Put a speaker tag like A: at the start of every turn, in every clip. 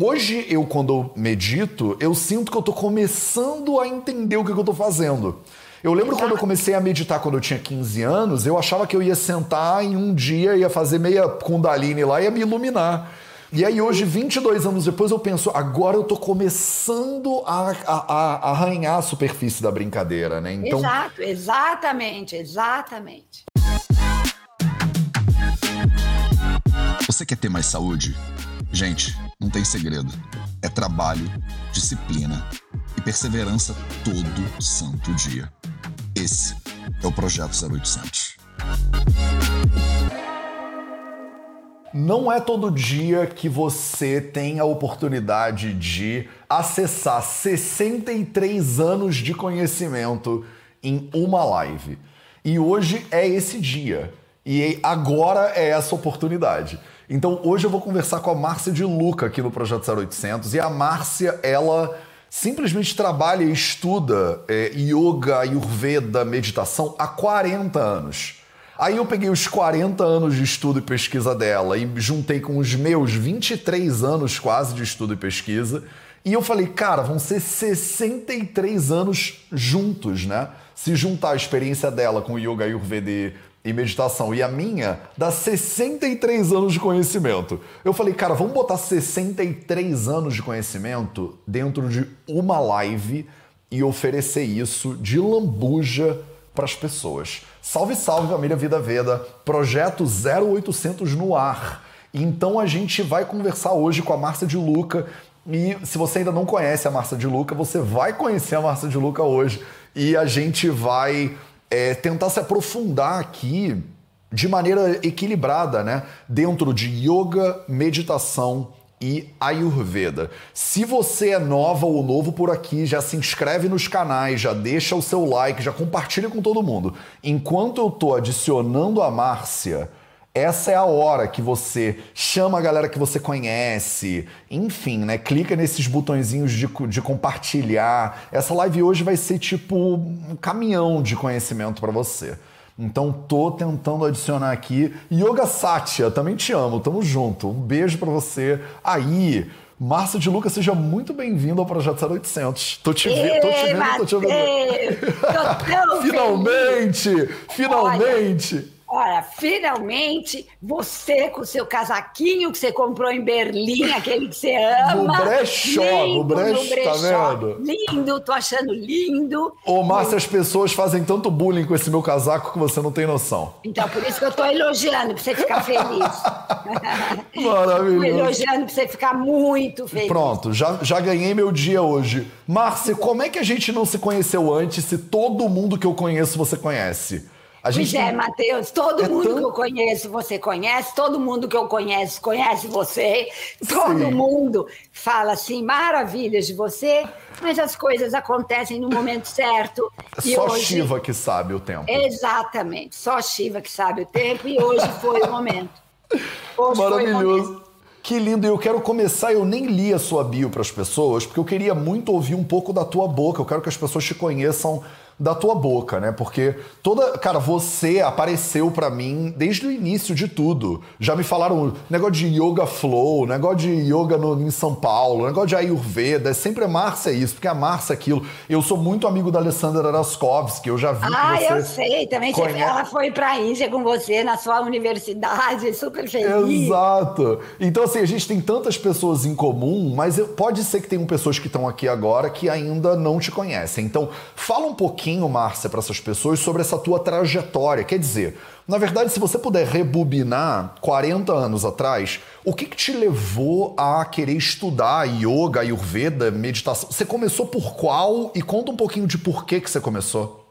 A: hoje eu, quando eu medito, eu sinto que eu tô começando a entender o que, que eu tô fazendo. Eu lembro Exato. quando eu comecei a meditar quando eu tinha 15 anos, eu achava que eu ia sentar em um dia, ia fazer meia Kundalini lá e ia me iluminar. E aí hoje, 22 anos depois, eu penso, agora eu tô começando a, a, a arranhar a superfície da brincadeira, né?
B: Então... Exato, exatamente, exatamente.
C: Você quer ter mais saúde? Gente, não tem segredo. É trabalho, disciplina e perseverança todo santo dia. Esse é o Projeto 0800.
A: Não é todo dia que você tem a oportunidade de acessar 63 anos de conhecimento em uma live. E hoje é esse dia. E agora é essa oportunidade. Então hoje eu vou conversar com a Márcia de Luca aqui no Projeto 0800. E a Márcia, ela simplesmente trabalha e estuda é, yoga, ayurveda, meditação há 40 anos. Aí eu peguei os 40 anos de estudo e pesquisa dela e juntei com os meus 23 anos quase de estudo e pesquisa. E eu falei, cara, vão ser 63 anos juntos, né? Se juntar a experiência dela com yoga, ayurveda e meditação e a minha, dá 63 anos de conhecimento. Eu falei, cara, vamos botar 63 anos de conhecimento dentro de uma live e oferecer isso de lambuja para as pessoas. Salve, salve família Vida Veda, projeto 0800 no ar. Então a gente vai conversar hoje com a Márcia de Luca. E se você ainda não conhece a Márcia de Luca, você vai conhecer a Márcia de Luca hoje. E a gente vai é, tentar se aprofundar aqui de maneira equilibrada, né? Dentro de yoga, meditação e Ayurveda. Se você é nova ou novo por aqui, já se inscreve nos canais, já deixa o seu like, já compartilha com todo mundo. Enquanto eu tô adicionando a Márcia, essa é a hora que você chama a galera que você conhece, enfim, né? Clica nesses botõezinhos de, de compartilhar. Essa live hoje vai ser tipo um caminhão de conhecimento para você. Então tô tentando adicionar aqui. Yoga Satya, também te amo, tamo junto. Um beijo para você. Aí, Márcia de Lucas, seja muito bem-vindo ao Projeto 0800. Tô te vendo, tô te vendo, tô te vendo. finalmente, finalmente.
B: Olha. Olha, finalmente você com o seu casaquinho que você comprou em Berlim, aquele que você ama.
A: No brechó, lindo, no brechó, no brechó, tá vendo?
B: Lindo, tô achando lindo.
A: Ô, Márcia, as pessoas fazem tanto bullying com esse meu casaco que você não tem noção.
B: Então, por isso que eu tô elogiando, pra você ficar feliz.
A: Maravilhoso.
B: elogiando pra você ficar muito feliz.
A: Pronto, já, já ganhei meu dia hoje. Márcia, como é que a gente não se conheceu antes se todo mundo que eu conheço você conhece?
B: A gente pois é, Matheus, todo é mundo tão... que eu conheço, você conhece, todo mundo que eu conheço, conhece você, todo Sim. mundo fala assim, maravilhas de você, mas as coisas acontecem no momento certo.
A: E só hoje... Shiva que sabe o tempo.
B: Exatamente, só Shiva que sabe o tempo, e hoje foi o momento.
A: Hoje Maravilhoso. Que lindo, e eu quero começar. Eu nem li a sua bio para as pessoas, porque eu queria muito ouvir um pouco da tua boca. Eu quero que as pessoas te conheçam da tua boca, né? Porque toda, cara, você apareceu para mim desde o início de tudo. Já me falaram negócio de yoga flow, negócio de yoga no, em São Paulo, negócio de ayurveda, é sempre a Márcia isso, porque a Márcia é aquilo. Eu sou muito amigo da Alessandra Araskovski, eu já vi
B: Ah,
A: que você
B: eu sei, também conhece... ela foi para Índia com você na sua universidade, super feliz.
A: Exato. Então assim, a gente tem tantas pessoas em comum, mas pode ser que tenham pessoas que estão aqui agora que ainda não te conhecem. Então, fala um pouquinho pouquinho, Márcia, para essas pessoas sobre essa tua trajetória. Quer dizer, na verdade, se você puder rebobinar 40 anos atrás, o que, que te levou a querer estudar yoga, ayurveda, meditação? Você começou por qual? E conta um pouquinho de por que, que você começou.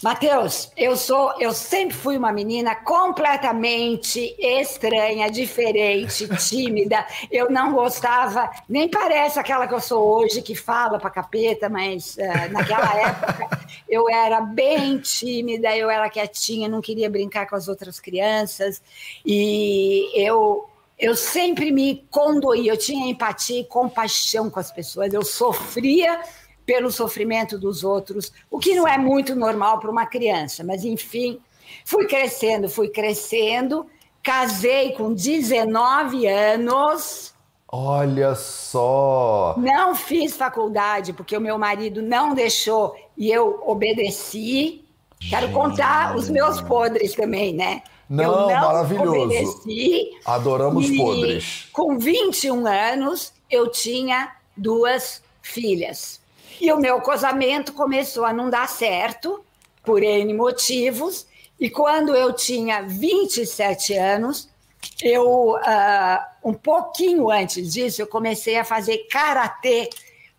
B: Mateus, eu sou, eu sempre fui uma menina completamente estranha, diferente, tímida. Eu não gostava, nem parece aquela que eu sou hoje que fala para capeta, mas uh, naquela época eu era bem tímida, eu era quietinha, não queria brincar com as outras crianças e eu eu sempre me condoía, eu tinha empatia e compaixão com as pessoas, eu sofria pelo sofrimento dos outros, o que não é muito normal para uma criança, mas enfim, fui crescendo, fui crescendo, casei com 19 anos,
A: Olha só!
B: Não fiz faculdade porque o meu marido não deixou e eu obedeci. Quero contar os meus podres também, né?
A: Não, eu não maravilhoso. Obedeci, Adoramos podres.
B: Com 21 anos, eu tinha duas filhas. E o meu casamento começou a não dar certo, por N motivos. E quando eu tinha 27 anos, eu, uh, um pouquinho antes disso, eu comecei a fazer karatê,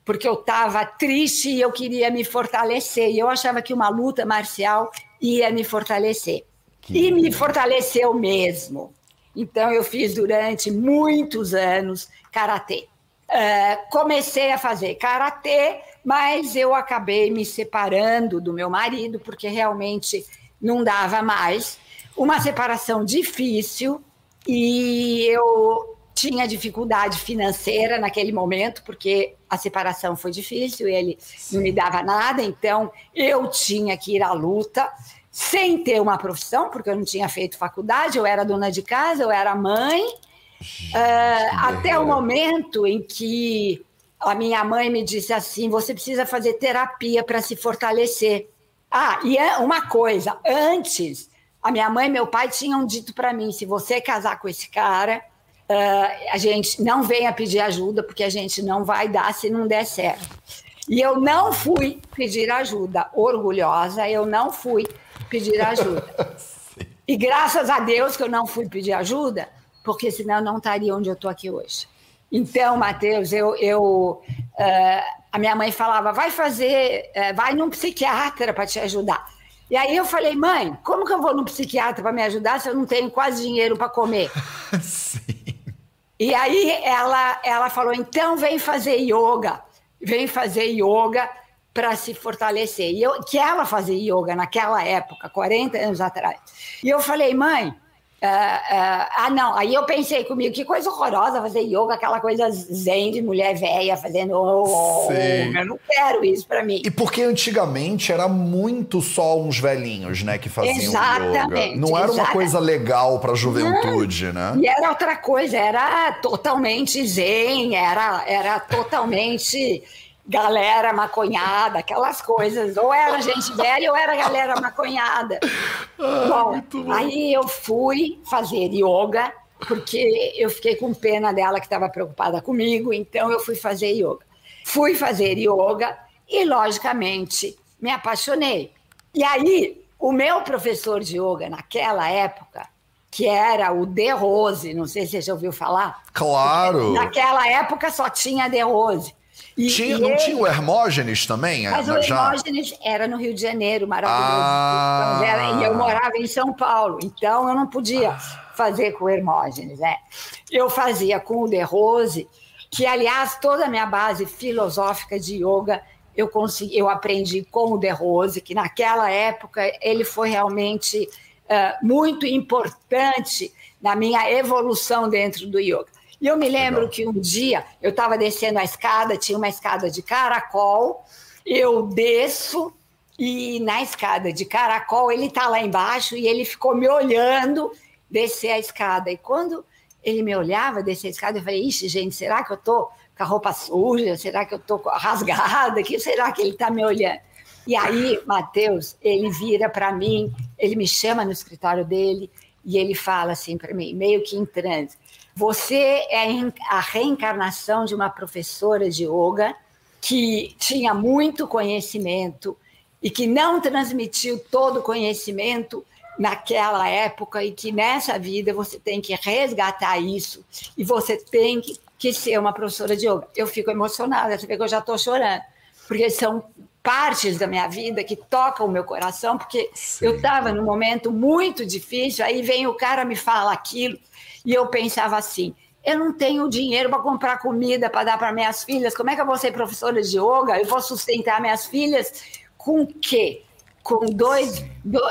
B: porque eu estava triste e eu queria me fortalecer. E eu achava que uma luta marcial ia me fortalecer. Que e me fortaleceu mesmo. Então, eu fiz durante muitos anos karatê. Uh, comecei a fazer karatê, mas eu acabei me separando do meu marido, porque realmente não dava mais. Uma separação difícil, e eu tinha dificuldade financeira naquele momento, porque a separação foi difícil, ele Sim. não me dava nada, então eu tinha que ir à luta sem ter uma profissão, porque eu não tinha feito faculdade, eu era dona de casa, eu era mãe, uh, até o momento em que a minha mãe me disse assim: você precisa fazer terapia para se fortalecer. Ah, e é uma coisa, antes a minha mãe e meu pai tinham dito para mim: se você casar com esse cara, uh, a gente não venha pedir ajuda, porque a gente não vai dar se não der certo. E eu não fui pedir ajuda, orgulhosa, eu não fui pedir ajuda. e graças a Deus que eu não fui pedir ajuda, porque senão eu não estaria onde eu estou aqui hoje. Então, Matheus, eu, eu uh, a minha mãe falava, vai fazer, uh, vai num psiquiatra para te ajudar. E aí eu falei, mãe, como que eu vou no psiquiatra para me ajudar se eu não tenho quase dinheiro para comer? Sim. E aí ela, ela falou, então vem fazer yoga, vem fazer yoga para se fortalecer. E eu, que ela fazia yoga naquela época, 40 anos atrás. E eu falei, mãe, ah, não. Aí eu pensei comigo, que coisa horrorosa fazer yoga, aquela coisa zen de mulher velha fazendo. Oh, eu não quero isso para mim.
A: E porque antigamente era muito só uns velhinhos, né, que faziam exatamente, yoga. Não era exatamente. uma coisa legal para a juventude, não. né?
B: E era outra coisa, era totalmente zen, era, era totalmente galera maconhada, aquelas coisas. Ou era gente velha ou era galera maconhada. Ah, bom, bom, aí eu fui fazer yoga, porque eu fiquei com pena dela que estava preocupada comigo, então eu fui fazer yoga. Fui fazer yoga e, logicamente, me apaixonei. E aí, o meu professor de yoga naquela época, que era o De Rose, não sei se você já ouviu falar.
A: Claro!
B: Naquela época só tinha De Rose.
A: E, tinha, e não ele... tinha o Hermógenes também?
B: Mas o Hermógenes era no Rio de Janeiro, maravilhoso. Ah. Era, e eu morava em São Paulo, então eu não podia fazer com o Hermógenes. Né? Eu fazia com o De Rose, que, aliás, toda a minha base filosófica de yoga eu, consegui, eu aprendi com o De Rose, que naquela época ele foi realmente uh, muito importante na minha evolução dentro do yoga. E eu me lembro Legal. que um dia eu estava descendo a escada, tinha uma escada de caracol, eu desço e na escada de caracol ele está lá embaixo e ele ficou me olhando descer a escada. E quando ele me olhava descer a escada, eu falei: Ixi, gente, será que eu estou com a roupa suja? Será que eu estou rasgada? Que será que ele está me olhando? E aí, Matheus, ele vira para mim, ele me chama no escritório dele e ele fala assim para mim, meio que em transe: você é a reencarnação de uma professora de yoga que tinha muito conhecimento e que não transmitiu todo o conhecimento naquela época e que nessa vida você tem que resgatar isso e você tem que, que ser uma professora de yoga. Eu fico emocionada, você vê que eu já estou chorando, porque são partes da minha vida que tocam o meu coração, porque Sim. eu estava num momento muito difícil, aí vem o cara me fala aquilo, e eu pensava assim: eu não tenho dinheiro para comprar comida para dar para minhas filhas. Como é que eu vou ser professora de yoga? Eu vou sustentar minhas filhas com quê? Com dois,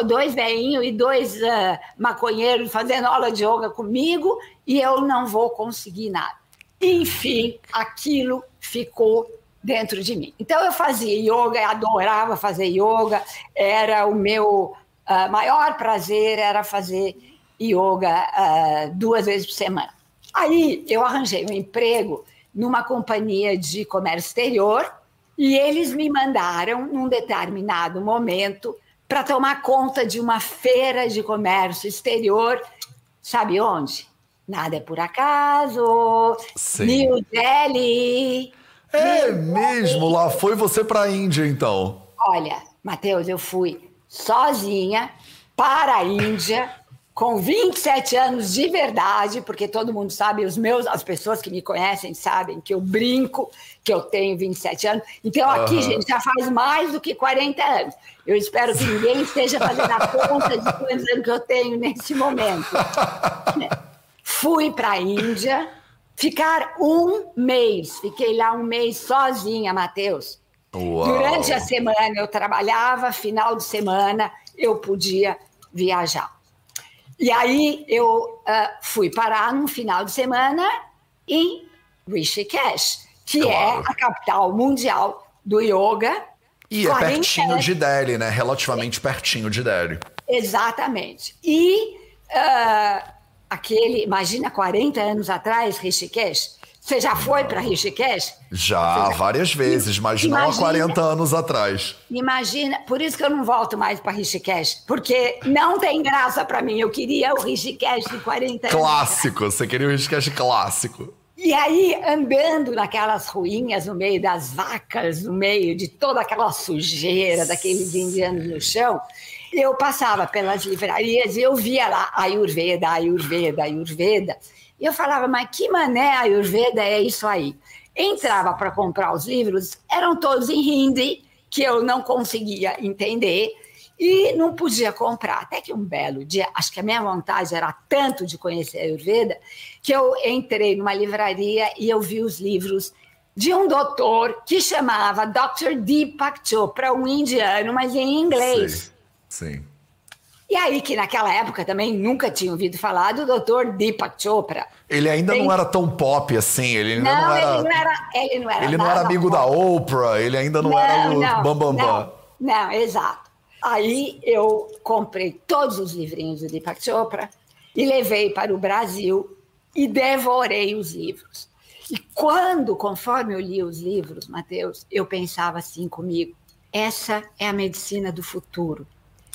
B: dois velhinhos e dois uh, maconheiros fazendo aula de yoga comigo e eu não vou conseguir nada. Enfim, aquilo ficou dentro de mim. Então eu fazia yoga, adorava fazer yoga, era o meu uh, maior prazer era fazer yoga uh, duas vezes por semana. Aí eu arranjei um emprego numa companhia de comércio exterior e eles me mandaram, num determinado momento, para tomar conta de uma feira de comércio exterior. Sabe onde? Nada é por acaso. Sim. New Delhi.
A: É mesmo? Lá foi você para a Índia, então?
B: Olha, Matheus, eu fui sozinha para a Índia com 27 anos de verdade, porque todo mundo sabe, os meus, as pessoas que me conhecem sabem que eu brinco, que eu tenho 27 anos. Então, aqui, uhum. gente, já faz mais do que 40 anos. Eu espero que ninguém esteja fazendo a conta de quantos anos que eu tenho nesse momento. Fui para a Índia, ficar um mês. Fiquei lá um mês sozinha, Matheus. Durante a semana eu trabalhava, final de semana eu podia viajar. E aí eu uh, fui parar no final de semana em Rishikesh, que é claro. é a capital mundial do yoga.
A: E é pertinho de Delhi, né? Relativamente pertinho de Delhi.
B: Exatamente. E uh, aquele, imagina 40 anos atrás, Rishikesh, você já foi para Rishikesh?
A: Já, várias vezes, mas imagina, não há 40 anos atrás.
B: Imagina, por isso que eu não volto mais para Rishikesh, porque não tem graça para mim. Eu queria o Rishikesh de 40
A: anos. Clássico, você queria o Rishikesh clássico.
B: E aí, andando naquelas ruínas, no meio das vacas, no meio de toda aquela sujeira daqueles indianos no chão, eu passava pelas livrarias e eu via lá Ayurveda, Ayurveda, Ayurveda. E eu falava, mas que mané Ayurveda é isso aí? Entrava para comprar os livros, eram todos em hindi, que eu não conseguia entender e não podia comprar. Até que um belo dia, acho que a minha vontade era tanto de conhecer a Ayurveda, que eu entrei numa livraria e eu vi os livros de um doutor que chamava Dr. Deepak Chopra, um indiano, mas em inglês.
A: Sim. Sim.
B: E aí que naquela época também nunca tinha ouvido falar do Dr. Deepak Chopra.
A: Ele ainda Tem... não era tão pop assim, ele ainda não, não era...
B: Ele não era, ele não era,
A: ele não era amigo da Oprah, ele ainda não, não era o não, bambambam. Bam,
B: não, não, exato. Aí eu comprei todos os livrinhos do Deepak Chopra e levei para o Brasil e devorei os livros. E quando, conforme eu li os livros, Mateus, eu pensava assim comigo: essa é a medicina do futuro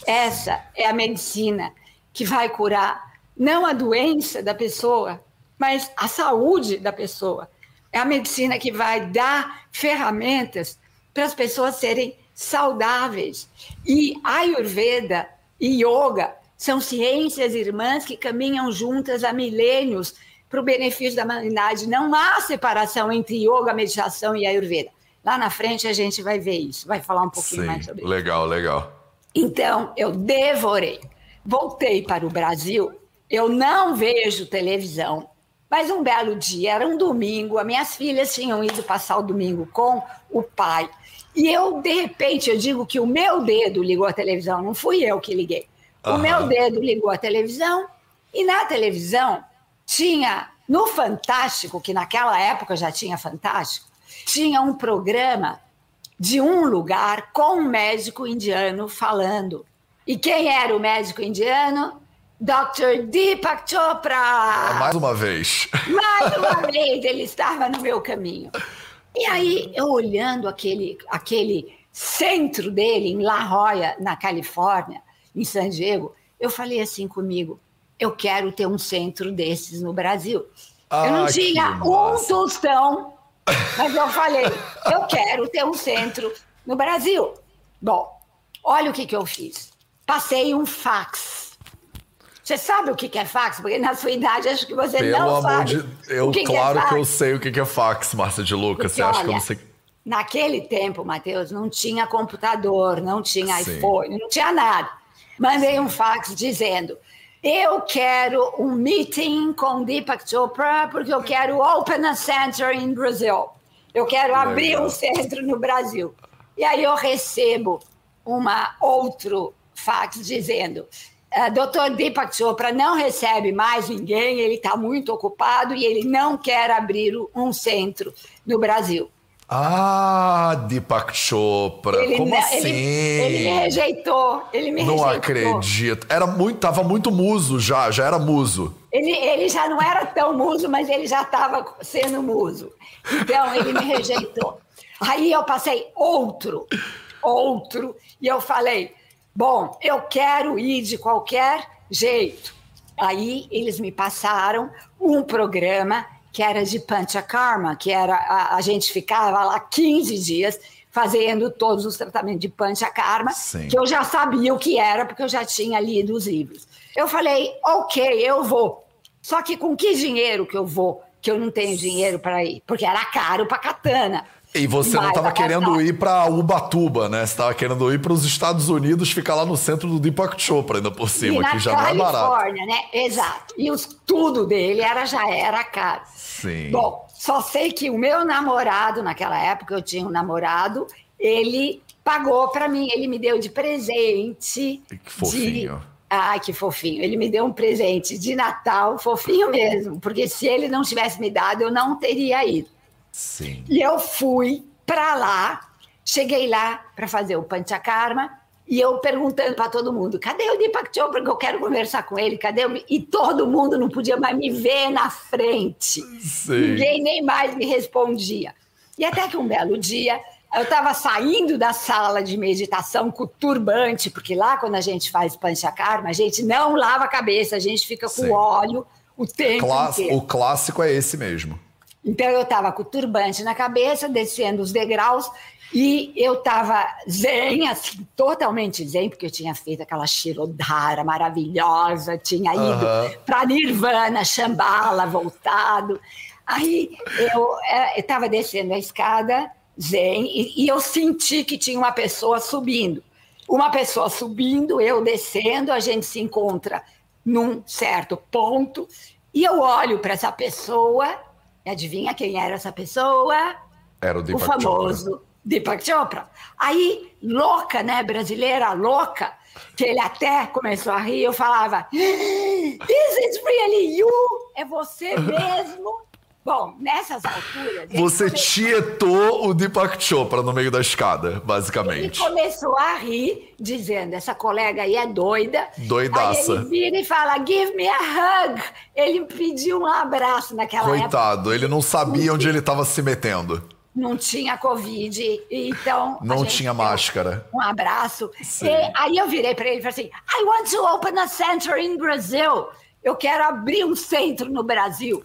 B: essa é a medicina que vai curar não a doença da pessoa, mas a saúde da pessoa. É a medicina que vai dar ferramentas para as pessoas serem saudáveis. E Ayurveda e Yoga são ciências irmãs que caminham juntas há milênios para o benefício da humanidade. Não há separação entre yoga, meditação e Ayurveda. Lá na frente a gente vai ver isso, vai falar um pouquinho
A: Sim,
B: mais sobre
A: legal, isso. Legal, legal.
B: Então, eu devorei. Voltei para o Brasil, eu não vejo televisão, mas um belo dia, era um domingo, as minhas filhas tinham ido passar o domingo com o pai. E eu, de repente, eu digo que o meu dedo ligou a televisão, não fui eu que liguei. Uhum. O meu dedo ligou a televisão e na televisão tinha, no Fantástico, que naquela época já tinha Fantástico, tinha um programa de um lugar com um médico indiano falando. E quem era o médico indiano? Dr. Deepak Chopra! Ah,
A: mais uma vez.
B: Mais uma vez, ele estava no meu caminho. E aí, eu olhando aquele, aquele centro dele, em La Jolla, na Califórnia, em San Diego, eu falei assim comigo: eu quero ter um centro desses no Brasil. Ah, eu não tinha um tostão mas eu falei, eu quero ter um centro no Brasil. Bom, olha o que, que eu fiz. Passei um fax. Você sabe o que, é fax? Porque na sua idade acho que você Pelo não sabe. De...
A: Eu, que claro que, é que, eu sei o que, é fax, Márcia de Lucas. Porque, você acha olha, que eu não sei.
B: Naquele tempo, Matheus, não tinha computador, não tinha Sim. iPhone, não tinha nada. Mandei um fax dizendo: eu quero um meeting com Deepak Chopra porque eu quero open a center in Brazil. Eu quero abrir um centro no Brasil. E aí eu recebo uma outro fax dizendo: uh, Dr. Deepak Chopra não recebe mais ninguém, ele está muito ocupado e ele não quer abrir um centro no Brasil.
A: Ah, Deepak Chopra.
B: Ele,
A: Como assim?
B: ele, ele me rejeitou. Ele me
A: Não
B: rejeitou.
A: acredito. Era muito, tava muito muso já, já era muso.
B: Ele, ele já não era tão muso, mas ele já estava sendo muso. Então, ele me rejeitou. Aí eu passei outro, outro, e eu falei: bom, eu quero ir de qualquer jeito. Aí eles me passaram um programa que era de Panchakarma, que era a, a gente ficava lá 15 dias fazendo todos os tratamentos de Panchakarma,
A: Sim.
B: que eu já sabia o que era, porque eu já tinha lido os livros. Eu falei, ok, eu vou. Só que com que dinheiro que eu vou? Que eu não tenho dinheiro para ir, porque era caro para katana.
A: E você não
B: Mas
A: tava
B: a
A: querendo ir pra Ubatuba, né? Você tava querendo ir para os Estados Unidos, ficar lá no centro do Deepak Chopra, ainda por cima, que já não é barato.
B: Califórnia, né? Exato. E os, tudo dele era, já era caro.
A: Sim.
B: Bom, só sei que o meu namorado, naquela época eu tinha um namorado, ele pagou para mim, ele me deu de presente.
A: Que fofinho.
B: De... Ai, que fofinho. Ele me deu um presente de Natal, fofinho mesmo, porque se ele não tivesse me dado, eu não teria ido.
A: Sim.
B: E eu fui para lá, cheguei lá para fazer o Panchakarma e eu perguntando para todo mundo: cadê o Deepak Chopra? Que eu quero conversar com ele, cadê? O... E todo mundo não podia mais me ver na frente.
A: Sim.
B: Ninguém nem mais me respondia. E até que um belo dia eu estava saindo da sala de meditação com o turbante, porque lá quando a gente faz Panchakarma, a gente não lava a cabeça, a gente fica com
A: Sim.
B: óleo o tempo inteiro.
A: O clássico é esse mesmo.
B: Então eu estava com o turbante na cabeça, descendo os degraus, e eu estava zen, assim, totalmente zen, porque eu tinha feito aquela Shirodhara maravilhosa, tinha ido para Nirvana, Shambhala, voltado. Aí eu estava descendo a escada, zen, e, e eu senti que tinha uma pessoa subindo. Uma pessoa subindo, eu descendo, a gente se encontra num certo ponto, e eu olho para essa pessoa, e adivinha quem era essa pessoa?
A: Era o
B: o
A: Deepak Chopra.
B: famoso Deepak Chopra. Aí, louca, né, brasileira, louca, que ele até começou a rir, eu falava, Is it really you? É você mesmo? Bom, nessas alturas... ele
A: Você
B: come-
A: tietou o Deepak Chopra no meio da escada,
B: Ele
A: basicamente.
B: começou a rir, dizendo: essa colega aí é doida.
A: Doidaça.
B: Aí ele vira e fala: Give me a hug. Ele pediu um abraço naquela época.
A: Coitado, ele não sabia onde ele estava se metendo.
B: Não tinha Covid, então.
A: Não tinha máscara.
B: Um abraço.
A: Sim.
B: E aí eu virei para ele e falei assim: I want to open a center in Brazil. Eu quero abrir um centro no Brasil.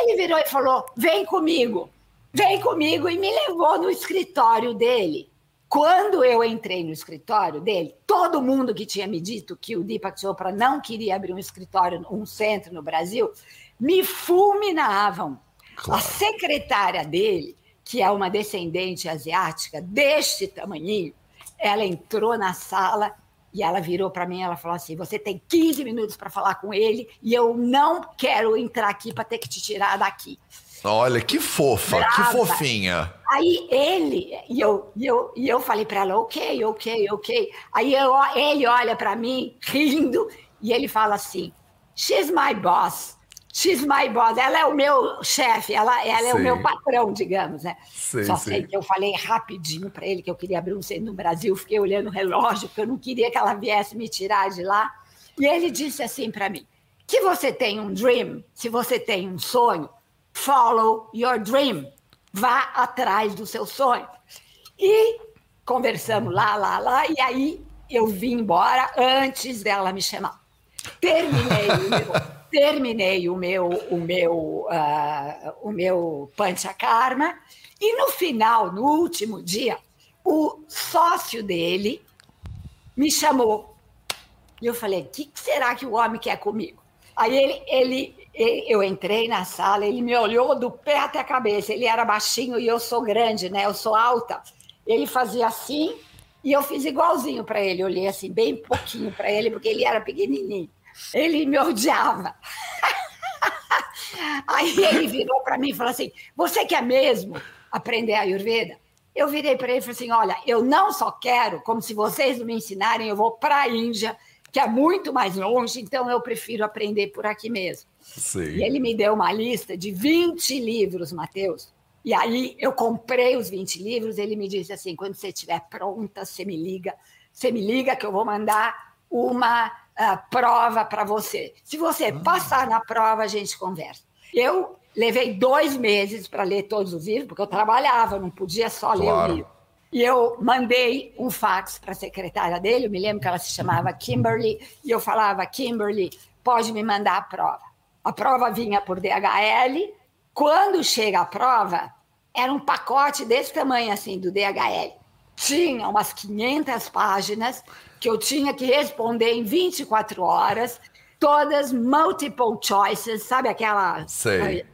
B: Ele virou e falou: Vem comigo. Vem comigo e me levou no escritório dele. Quando eu entrei no escritório dele, todo mundo que tinha me dito que o Deepak Chopra não queria abrir um escritório, um centro no Brasil, me fulminavam.
A: Claro.
B: A secretária dele, que é uma descendente asiática deste tamanhinho, ela entrou na sala e ela virou para mim, ela falou assim: "Você tem 15 minutos para falar com ele e eu não quero entrar aqui para ter que te tirar daqui".
A: Olha, que fofa, que
B: Brava.
A: fofinha.
B: Aí ele, e eu, e eu, e eu falei para ela, ok, ok, ok. Aí eu, ele olha para mim, rindo, e ele fala assim: She's my boss. She's my boss. Ela é o meu chefe, ela, ela é o meu patrão, digamos, né?
A: Sim,
B: Só
A: sim.
B: sei que eu falei rapidinho para ele que eu queria abrir um centro no Brasil, fiquei olhando o relógio, porque eu não queria que ela viesse me tirar de lá. E ele disse assim para mim: se você tem um dream, se você tem um sonho, follow your dream. Vá atrás do seu sonho. E conversamos lá, lá, lá, e aí eu vim embora antes dela me chamar. Terminei o meu, terminei o meu, o meu, ah, o meu Panchakarma, e no final, no último dia, o sócio dele me chamou. E eu falei: o que que será que o homem quer comigo? Aí ele, ele, eu entrei na sala, ele me olhou do pé até a cabeça. Ele era baixinho e eu sou grande, né? Eu sou alta. Ele fazia assim e eu fiz igualzinho para ele. Olhei assim, bem pouquinho para ele, porque ele era pequenininho. Ele me odiava. Aí ele virou para mim e falou assim: Você quer mesmo aprender Ayurveda? Eu virei para ele e falei assim: Olha, eu não só quero, como se vocês não me ensinarem, eu vou para a Índia, que é muito mais longe, então eu prefiro aprender por aqui mesmo.
A: Sim.
B: E ele me deu uma lista de 20 livros, Matheus, E aí eu comprei os 20 livros, ele me disse assim, quando você estiver pronta, você me liga, você me liga que eu vou mandar uma uh, prova para você. Se você ah. passar na prova, a gente conversa. Eu levei dois meses para ler todos os livros, porque eu trabalhava, não podia só claro. ler o livro. E eu mandei um fax para a secretária dele, eu me lembro que ela se chamava Kimberly, e eu falava, Kimberly, pode me mandar a prova. A prova vinha por DHL. Quando chega a prova, era um pacote desse tamanho assim, do DHL. Tinha umas 500 páginas que eu tinha que responder em 24 horas, todas multiple choices, sabe aquela...
A: Sei.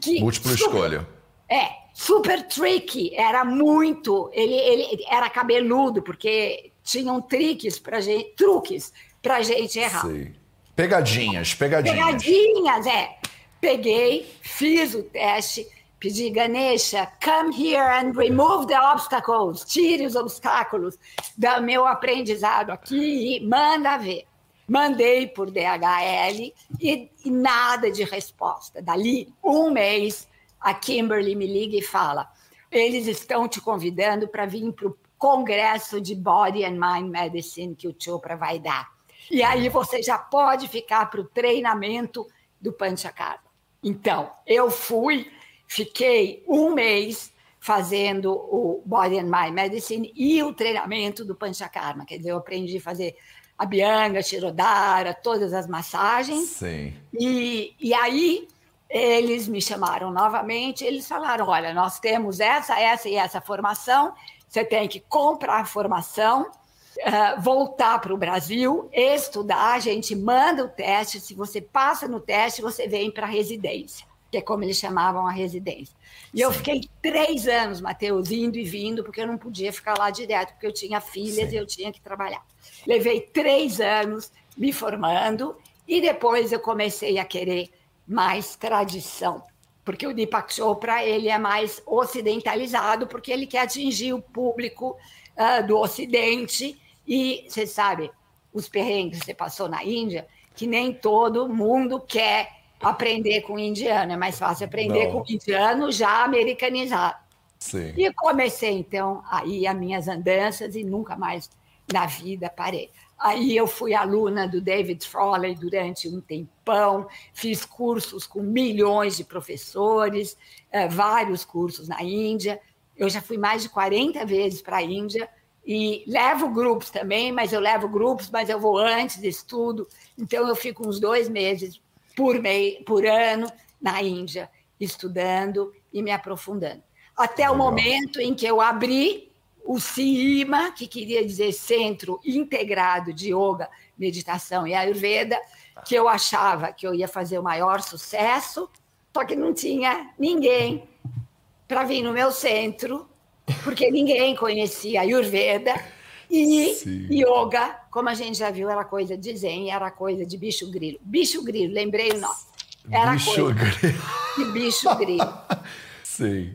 A: Que, Múltipla super, escolha.
B: É, super tricky, era muito. Ele, ele era cabeludo, porque tinham triques pra gente, truques pra gente errar. Sei.
A: Pegadinhas, pegadinhas.
B: Pegadinhas, é. Peguei, fiz o teste, pedi Ganesha, come here and remove the obstacles, tire os obstáculos do meu aprendizado aqui e manda ver. Mandei por DHL e, e nada de resposta. Dali um mês, a Kimberly me liga e fala: eles estão te convidando para vir para o congresso de Body and Mind Medicine que o Chopra vai dar. E aí você já pode ficar para o treinamento do Panchakarma. Então, eu fui, fiquei um mês fazendo o Body and Mind Medicine e o treinamento do Panchakarma. Quer dizer, eu aprendi a fazer a Bianga, Shirodara, todas as massagens.
A: Sim.
B: E, e aí eles me chamaram novamente, eles falaram: olha, nós temos essa, essa e essa formação, você tem que comprar a formação, uh, voltar para o Brasil, estudar, a gente manda o teste, se você passa no teste, você vem para a residência, que é como eles chamavam a residência. E Sim. eu fiquei três anos, Matheus, indo e vindo, porque eu não podia ficar lá direto, porque eu tinha filhas Sim. e eu tinha que trabalhar. Levei três anos me formando e depois eu comecei a querer mais tradição, porque o Deepak Chopra ele é mais ocidentalizado, porque ele quer atingir o público uh, do Ocidente e você sabe os perrengues que você passou na Índia, que nem todo mundo quer aprender com indiano, é mais fácil aprender Não. com indiano já americanizado.
A: Sim.
B: E comecei então aí as minhas andanças e nunca mais na vida parei. Aí eu fui aluna do David Frawley durante um tempão, fiz cursos com milhões de professores, eh, vários cursos na Índia. Eu já fui mais de 40 vezes para a Índia e levo grupos também, mas eu levo grupos, mas eu vou antes de estudo. Então eu fico uns dois meses por, mei, por ano na Índia, estudando e me aprofundando. Até o momento em que eu abri o CIMA, que queria dizer Centro Integrado de Yoga, Meditação e Ayurveda, que eu achava que eu ia fazer o maior sucesso, só que não tinha ninguém para vir no meu centro, porque ninguém conhecia Ayurveda. E Sim. yoga, como a gente já viu, era coisa de zen, era coisa de bicho grilo. Bicho grilo, lembrei o nome. Era
A: bicho
B: coisa
A: grilo.
B: de bicho grilo.
A: Sim.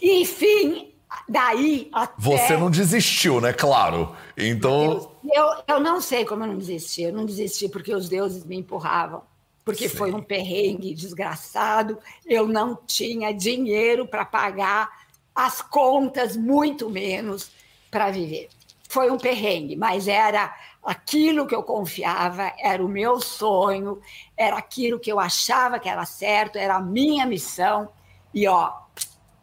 B: Enfim, Daí até...
A: Você não desistiu, né? Claro. Então.
B: Eu, eu, eu, não sei como eu não desisti. Eu não desisti porque os deuses me empurravam. Porque Sim. foi um perrengue desgraçado. Eu não tinha dinheiro para pagar as contas, muito menos para viver. Foi um perrengue, mas era aquilo que eu confiava, era o meu sonho, era aquilo que eu achava que era certo, era a minha missão. E ó,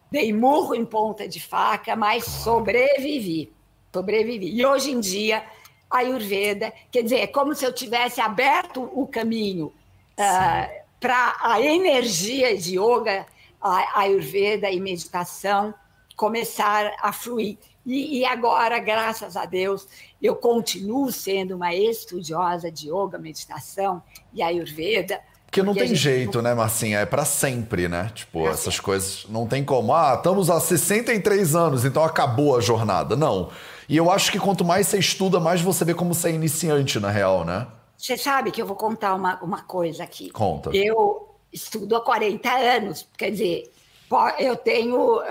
B: dei murro em ponta de faca, mas sobrevivi. Sobrevivi. E hoje em dia, a Ayurveda, quer dizer, é como se eu tivesse aberto o caminho uh, ah, para a energia de yoga, a Ayurveda e meditação começar a fluir. E, e, agora, graças a Deus, eu continuo sendo uma estudiosa de yoga, meditação e Ayurveda,
A: porque não tem jeito, né, Marcinha? É para sempre, né? Tipo, é essas assim. coisas não tem como. Ah, estamos há 63 anos, então acabou a jornada. Não. E eu acho que quanto mais você estuda, mais você vê como você é iniciante, na real, né?
B: Você sabe que eu vou contar uma, uma coisa aqui.
A: Conta.
B: Eu estudo há 40 anos, quer dizer, eu tenho. Uh,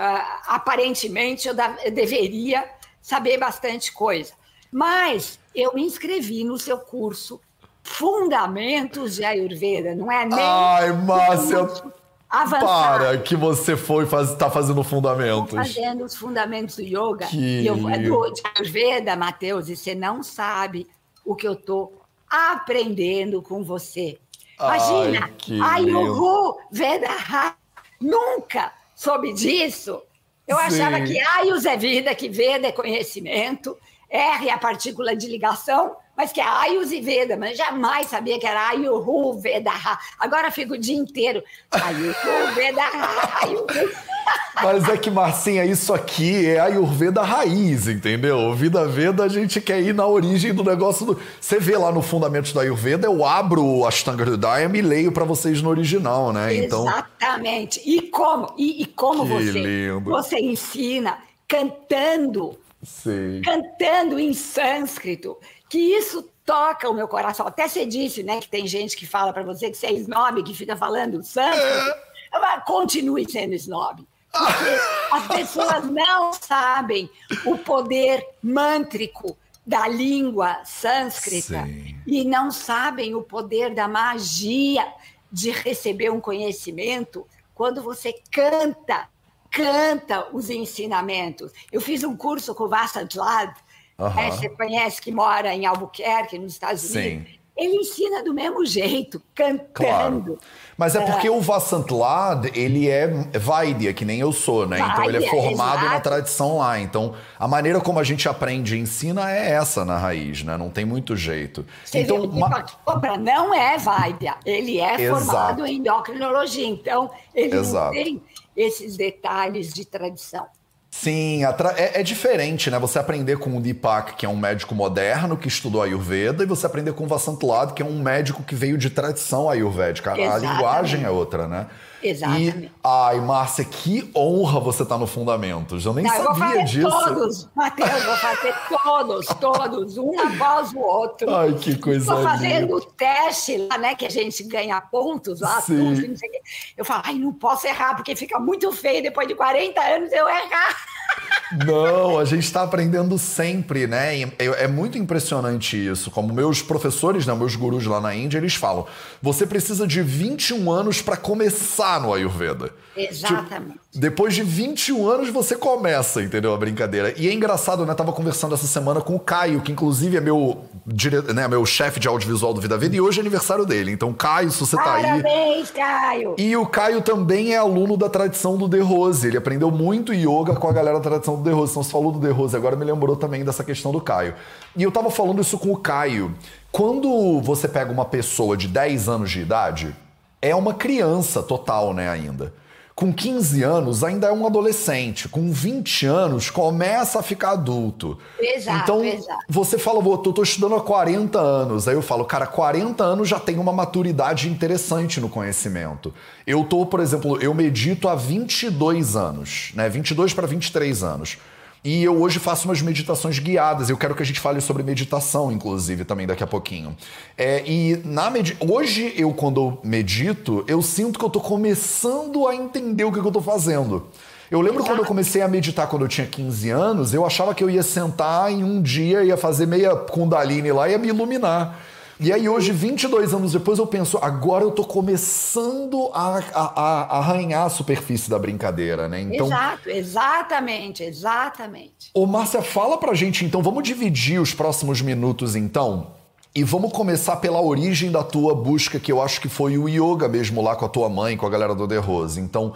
B: aparentemente, eu, deveria saber bastante coisa. Mas eu me inscrevi no seu curso fundamentos de Ayurveda, não é nem.
A: Ai, Márcia,
B: avançado.
A: Para que você foi faz, tá fazendo fundamentos.
B: fazendo os fundamentos do yoga.
A: Que
B: eu, é do de Ayurveda, Matheus, e você não sabe o que eu tô aprendendo com você. Imagina,
A: Ai, que
B: Ayurveda Veda nunca soube disso. Eu
A: Sim.
B: achava que Ayus é vida, que Veda é conhecimento, R é a partícula de ligação, mas que é Ayus e Veda, mas jamais sabia que era Ayurveda Veda Agora fico o dia inteiro Ayurveda Veda Ayurveda.
A: Mas é que, Marcinha, isso aqui é Ayurveda raiz, entendeu? Vida Veda, a gente quer ir na origem do negócio. Do... Você vê lá no Fundamentos da Ayurveda, eu abro o Ashtanga Hridayam e leio pra vocês no original, né? Então,
B: Exatamente. E como? E, e como
A: Que
B: você,
A: lindo.
B: você ensina cantando,
A: sei.
B: cantando em sânscrito, que isso toca o meu coração. Até você disse, né, que tem gente que fala para você que você é snob, que fica falando sânscrito. Mas Continue sendo snob. Porque as pessoas não sabem o poder mântrico da língua sânscrita
A: Sim.
B: e não sabem o poder da magia de receber um conhecimento quando você canta, canta os ensinamentos. Eu fiz um curso com o Vassant
A: Aham.
B: é, você conhece que mora em Albuquerque, nos Estados
A: Sim.
B: Unidos. Ele ensina do mesmo jeito, cantando.
A: Claro. Mas é porque o Vasant Lad, ele é Vaidya, que nem eu sou, né? Então ele é
B: Vaidya,
A: formado na
B: exato.
A: tradição lá. Então a maneira como a gente aprende e ensina é essa na raiz, né? Não tem muito jeito.
B: Você
A: então,
B: viu,
A: ma-
B: Opa, não é Vaidya, ele é
A: Exato.
B: formado em endocrinologia, então ele
A: Exato.
B: não tem esses detalhes de tradição.
A: Sim, é, é diferente, né? Você aprender com o Deepak, que é um médico moderno que estudou Ayurveda, e você aprender com o Vasant Lad, que é um médico que veio de tradição ayurvédica. A- linguagem é outra, né?
B: Exatamente.
A: E, ai, Márcia, que honra você estar no Fundamentos. Eu nem
B: Não, eu vou
A: sabia
B: fazer
A: disso.
B: todos, Matheus, vou fazer todos, todos, um após o outro.
A: Ai, que coisa
B: Estou fazendo o teste lá, né? Que a gente ganha pontos lá,
A: Sim.
B: tudo. Eu falo, ai, não posso errar, porque fica muito feio depois de 40 anos eu errar.
A: Não, a gente está aprendendo sempre, né? É, muito impressionante isso. Como meus professores, né, meus gurus lá na Índia, eles falam: você precisa de 21 anos para começar no Ayurveda.
B: Exatamente.
A: Depois de 21 anos você começa, entendeu? A brincadeira. E é engraçado, né? Tava conversando essa semana com o Caio, que inclusive é meu, dire... né, meu chefe de audiovisual do Vida Vida, e hoje é aniversário dele. Então, Caio, se você tá aí.
B: Parabéns, Caio!
A: E o Caio também é aluno da tradição do The Rose. Ele aprendeu muito yoga com a galera da tradição do The Rose. Então você falou do The Rose, agora me lembrou também dessa questão do Caio. E eu tava falando isso com o Caio. Quando você pega uma pessoa de 10 anos de idade, é uma criança total, né, ainda. Com 15 anos, ainda é um adolescente. Com 20 anos, começa a ficar adulto.
B: Exato,
A: então,
B: exato.
A: você fala, "Vô, tô, tô estudando há 40 anos. Aí eu falo, cara, 40 anos já tem uma maturidade interessante no conhecimento. Eu tô, por exemplo, eu medito há 22 anos, né? 22 para 23 anos. E eu hoje faço umas meditações guiadas. Eu quero que a gente fale sobre meditação, inclusive, também daqui a pouquinho. É, e na medi hoje, eu, quando eu medito, eu sinto que eu tô começando a entender o que, que eu tô fazendo. Eu lembro quando eu comecei a meditar quando eu tinha 15 anos, eu achava que eu ia sentar em um dia, ia fazer meia Kundalini lá e ia me iluminar. E aí hoje, 22 anos depois, eu penso, agora eu tô começando a, a, a arranhar a superfície da brincadeira, né? Então,
B: Exato, exatamente, exatamente.
A: Ô, Márcia, fala pra gente então, vamos dividir os próximos minutos então? E vamos começar pela origem da tua busca, que eu acho que foi o yoga mesmo lá com a tua mãe, com a galera do The Rose. Então,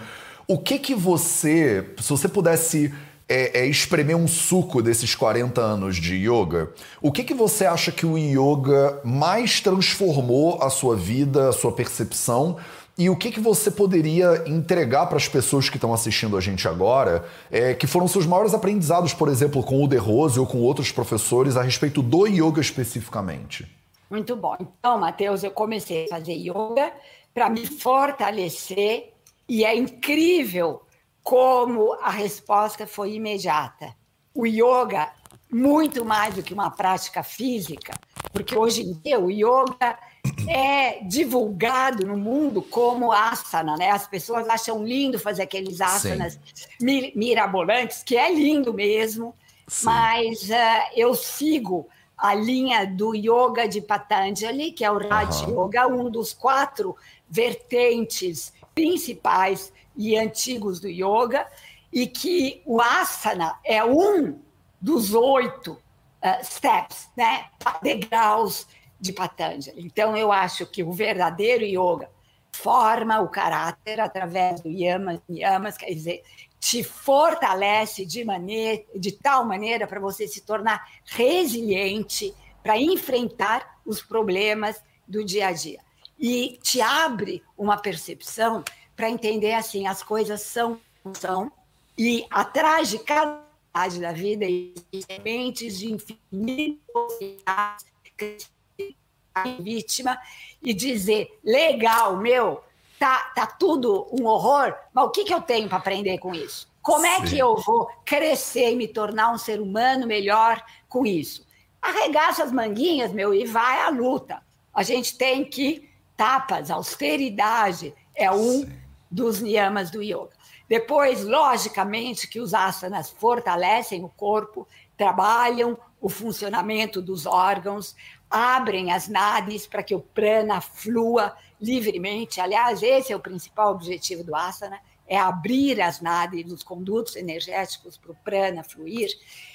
A: o que que você, se você pudesse é, é, espremer um suco desses 40 anos de yoga, o que que você acha que o yoga mais transformou a sua vida, a sua percepção e o que, que você poderia entregar para as pessoas que estão assistindo a gente agora, é, que foram seus maiores aprendizados, por exemplo, com o De Rose ou com outros professores a respeito do yoga especificamente?
B: Muito bom. Então, Matheus, eu comecei a fazer yoga para me fortalecer e é incrível como a resposta foi imediata. O yoga, muito mais do que uma prática física, porque hoje em dia o yoga é divulgado no mundo como asana, né? As pessoas acham lindo fazer aqueles asanas mi- mirabolantes, que é lindo mesmo,
A: Sim.
B: mas eh, eu sigo a linha do yoga de Patanjali, que é o Raj
A: Aham.
B: Yoga, um dos quatro vertentes principais e antigos do yoga, e que o asana é um dos oito uh, steps, né, degraus de Patanjali. Então, eu acho que o verdadeiro yoga forma o caráter através do yamas, yamas quer dizer, te fortalece de, maneira, de tal maneira para você se tornar resiliente para enfrentar os problemas do dia a dia. E te abre uma percepção para entender assim, as coisas são são e atrás de cada da vida existem sementes de infinito vítima e dizer legal, meu, tá, tá tudo um horror, mas o que, que eu tenho para aprender com isso? Como é que eu vou crescer e me tornar um ser humano melhor com isso? Arregaça as manguinhas, meu, e vai à luta. A gente tem que tapas, austeridade é um Sim. Dos niyamas do yoga. Depois, logicamente, que os asanas fortalecem o corpo, trabalham o funcionamento dos órgãos, abrem as nadis para que o prana flua livremente. Aliás, esse é o principal objetivo do asana, é abrir as nadis, os condutos energéticos para o prana fluir.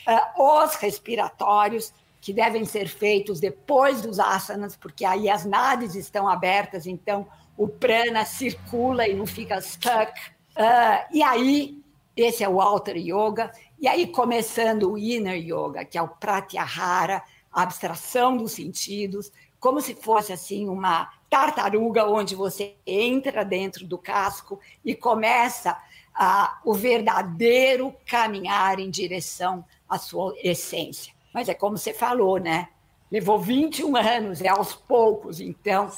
B: Uh, os respiratórios, que devem ser feitos depois dos asanas, porque aí as nadis estão abertas, então o prana circula e não fica stuck. Uh, e aí, esse é o Outer Yoga. E aí, começando o Inner Yoga, que é o Pratyahara, a abstração dos sentidos, como se fosse assim uma tartaruga onde você entra dentro do casco e começa o verdadeiro caminhar em direção à sua essência. Mas é como você falou, né? Levou 21 anos, é aos poucos. Então,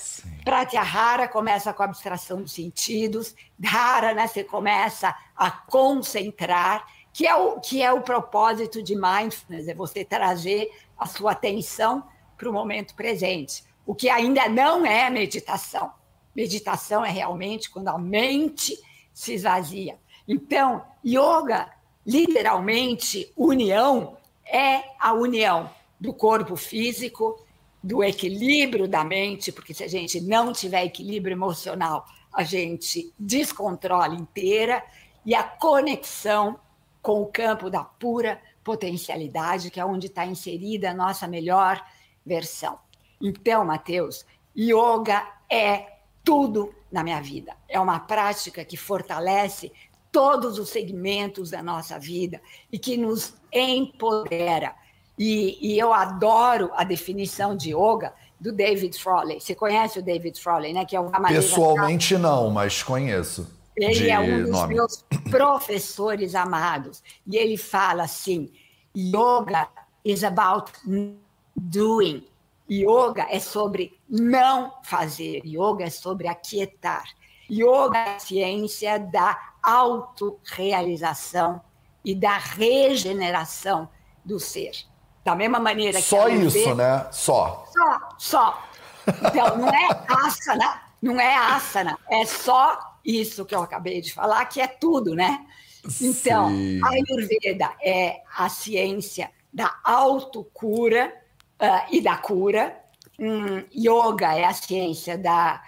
B: Pratyahara começa com a abstração dos sentidos, Dharana você começa a concentrar, que é o, que é o propósito de mindfulness, é você trazer a sua atenção para o momento presente, o que ainda não é meditação. Meditação é realmente quando a mente se esvazia. Então, yoga, literalmente, união, é a união do corpo físico, do equilíbrio da mente, porque se a gente não tiver equilíbrio emocional, a gente descontrola inteira, e a conexão com o campo da pura potencialidade, que é onde está inserida a nossa melhor versão. Então, Mateus, yoga é tudo na minha vida. É uma prática que fortalece todos os segmentos da nossa vida e que nos empodera. E, e eu adoro a definição de yoga do David Frawley. Você conhece o David Frawley, né? Que é
A: uma Pessoalmente não, mas conheço.
B: Ele é um dos nome. meus professores amados. E ele fala assim: yoga is about doing. Yoga é sobre não fazer. Yoga é sobre aquietar. Yoga é a ciência da autorrealização e da regeneração do ser. Da mesma maneira que.
A: Só isso, né? Só.
B: Só, só. Então, não é asana, não é asana, é só isso que eu acabei de falar, que é tudo, né? Então, Sim. a Ayurveda é a ciência da autocura uh, e da cura. Um, yoga é a ciência da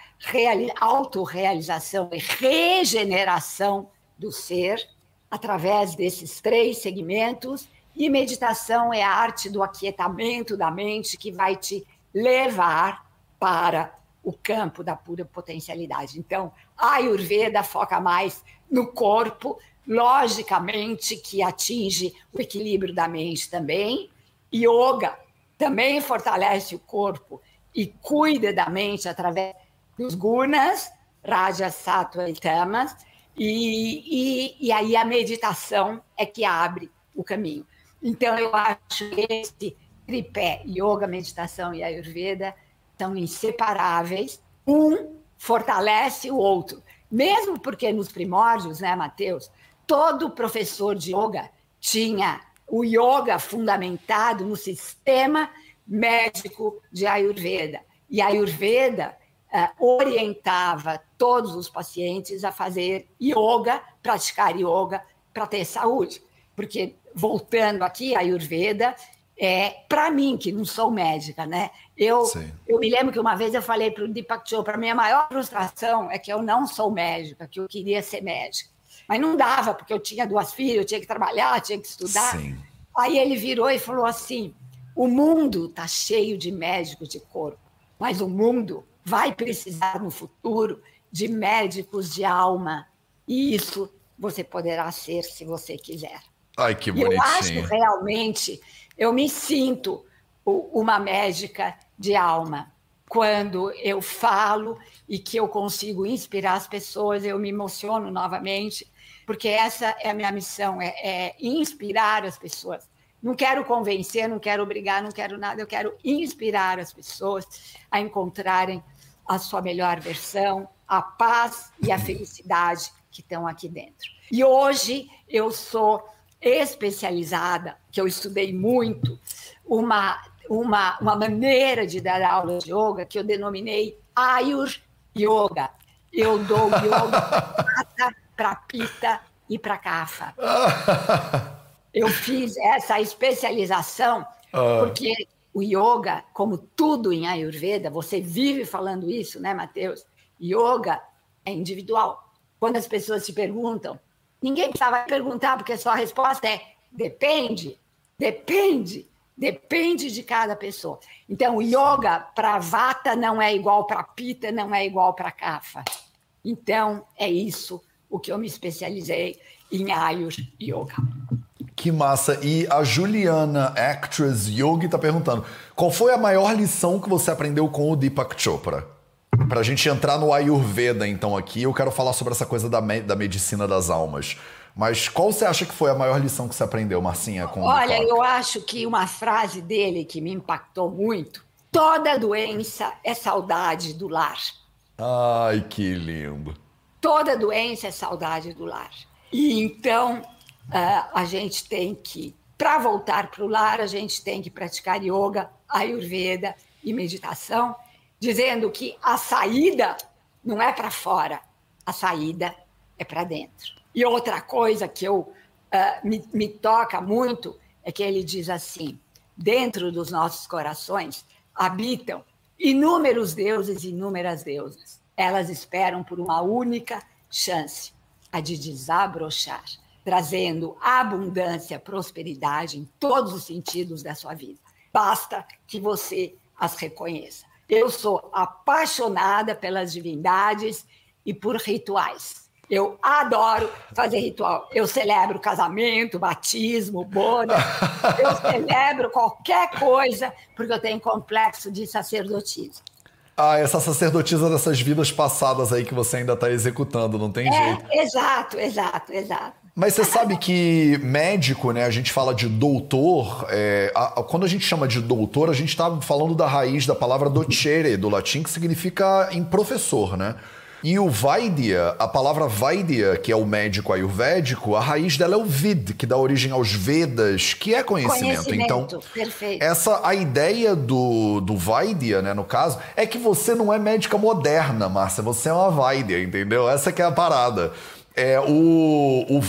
B: autorrealização e regeneração do ser através desses três segmentos. E meditação é a arte do aquietamento da mente que vai te levar para o campo da pura potencialidade. Então, a Ayurveda foca mais no corpo, logicamente que atinge o equilíbrio da mente também. Yoga também fortalece o corpo e cuida da mente através dos gunas, Raja, Sattva e Tamas, e, e, e aí a meditação é que abre o caminho. Então, eu acho que esse tripé, yoga, meditação e ayurveda, são inseparáveis. Um fortalece o outro. Mesmo porque nos primórdios, né, Mateus, todo professor de yoga tinha o yoga fundamentado no sistema médico de Ayurveda. E a Ayurveda uh, orientava todos os pacientes a fazer yoga, praticar yoga para ter saúde. Porque, voltando aqui, a Ayurveda é, para mim, que não sou médica, né? Eu, eu me lembro que uma vez eu falei para o Deepak Chopra, a minha maior frustração é que eu não sou médica, que eu queria ser médica. Mas não dava, porque eu tinha duas filhas, eu tinha que trabalhar, tinha que estudar. Sim. Aí ele virou e falou assim: o mundo está cheio de médicos de corpo, mas o mundo vai precisar no futuro de médicos de alma. E isso você poderá ser se você quiser.
A: Ai, que bonitinho.
B: eu acho realmente eu me sinto uma médica de alma. Quando eu falo e que eu consigo inspirar as pessoas, eu me emociono novamente, porque essa é a minha missão, é, é inspirar as pessoas. Não quero convencer, não quero obrigar, não quero nada, eu quero inspirar as pessoas a encontrarem a sua melhor versão, a paz e a felicidade que estão aqui dentro. E hoje eu sou especializada, que eu estudei muito, uma, uma, uma maneira de dar aula de yoga que eu denominei Ayur Yoga. Eu dou yoga para pita e para kafa. Eu fiz essa especialização ah. porque o yoga, como tudo em Ayurveda, você vive falando isso, né, Matheus? Yoga é individual. Quando as pessoas te perguntam Ninguém precisava perguntar, porque só a resposta é depende, depende, depende de cada pessoa. Então, yoga para vata não é igual para pita, não é igual para kapha. Então, é isso o que eu me especializei em Ayur Yoga.
A: Que massa! E a Juliana, actress yogi, está perguntando: qual foi a maior lição que você aprendeu com o Deepak Chopra? Para a gente entrar no Ayurveda, então, aqui, eu quero falar sobre essa coisa da, me da medicina das almas. Mas qual você acha que foi a maior lição que você aprendeu, Marcinha? Com
B: Olha, eu acho que uma frase dele que me impactou muito: toda doença é saudade do lar.
A: Ai, que lindo.
B: Toda doença é saudade do lar. E então uh, a gente tem que, para voltar para o lar, a gente tem que praticar yoga, ayurveda e meditação dizendo que a saída não é para fora, a saída é para dentro. E outra coisa que eu, uh, me, me toca muito é que ele diz assim: dentro dos nossos corações habitam inúmeros deuses e inúmeras deusas. Elas esperam por uma única chance, a de desabrochar, trazendo abundância, prosperidade em todos os sentidos da sua vida. Basta que você as reconheça. Eu sou apaixonada pelas divindades e por rituais. Eu adoro fazer ritual. Eu celebro casamento, batismo, boda. Eu celebro qualquer coisa porque eu tenho complexo de sacerdotisa.
A: Ah, essa sacerdotisa dessas vidas passadas aí que você ainda está executando, não tem é, jeito.
B: Exato, exato, exato.
A: Mas você sabe que médico, né? A gente fala de doutor. É, a, a, quando a gente chama de doutor, a gente está falando da raiz da palavra docere, do latim, que significa em professor, né? E o Vaidya, a palavra Vaidya, que é o médico ayurvédico, a raiz dela é o Vid, que dá origem aos Vedas, que é conhecimento.
B: conhecimento
A: então,
B: perfeito.
A: essa a ideia do, do Vaidya, né, no caso, é que você não é médica moderna, Márcia, você é uma Vaidya, entendeu? Essa que é a parada. É, o, o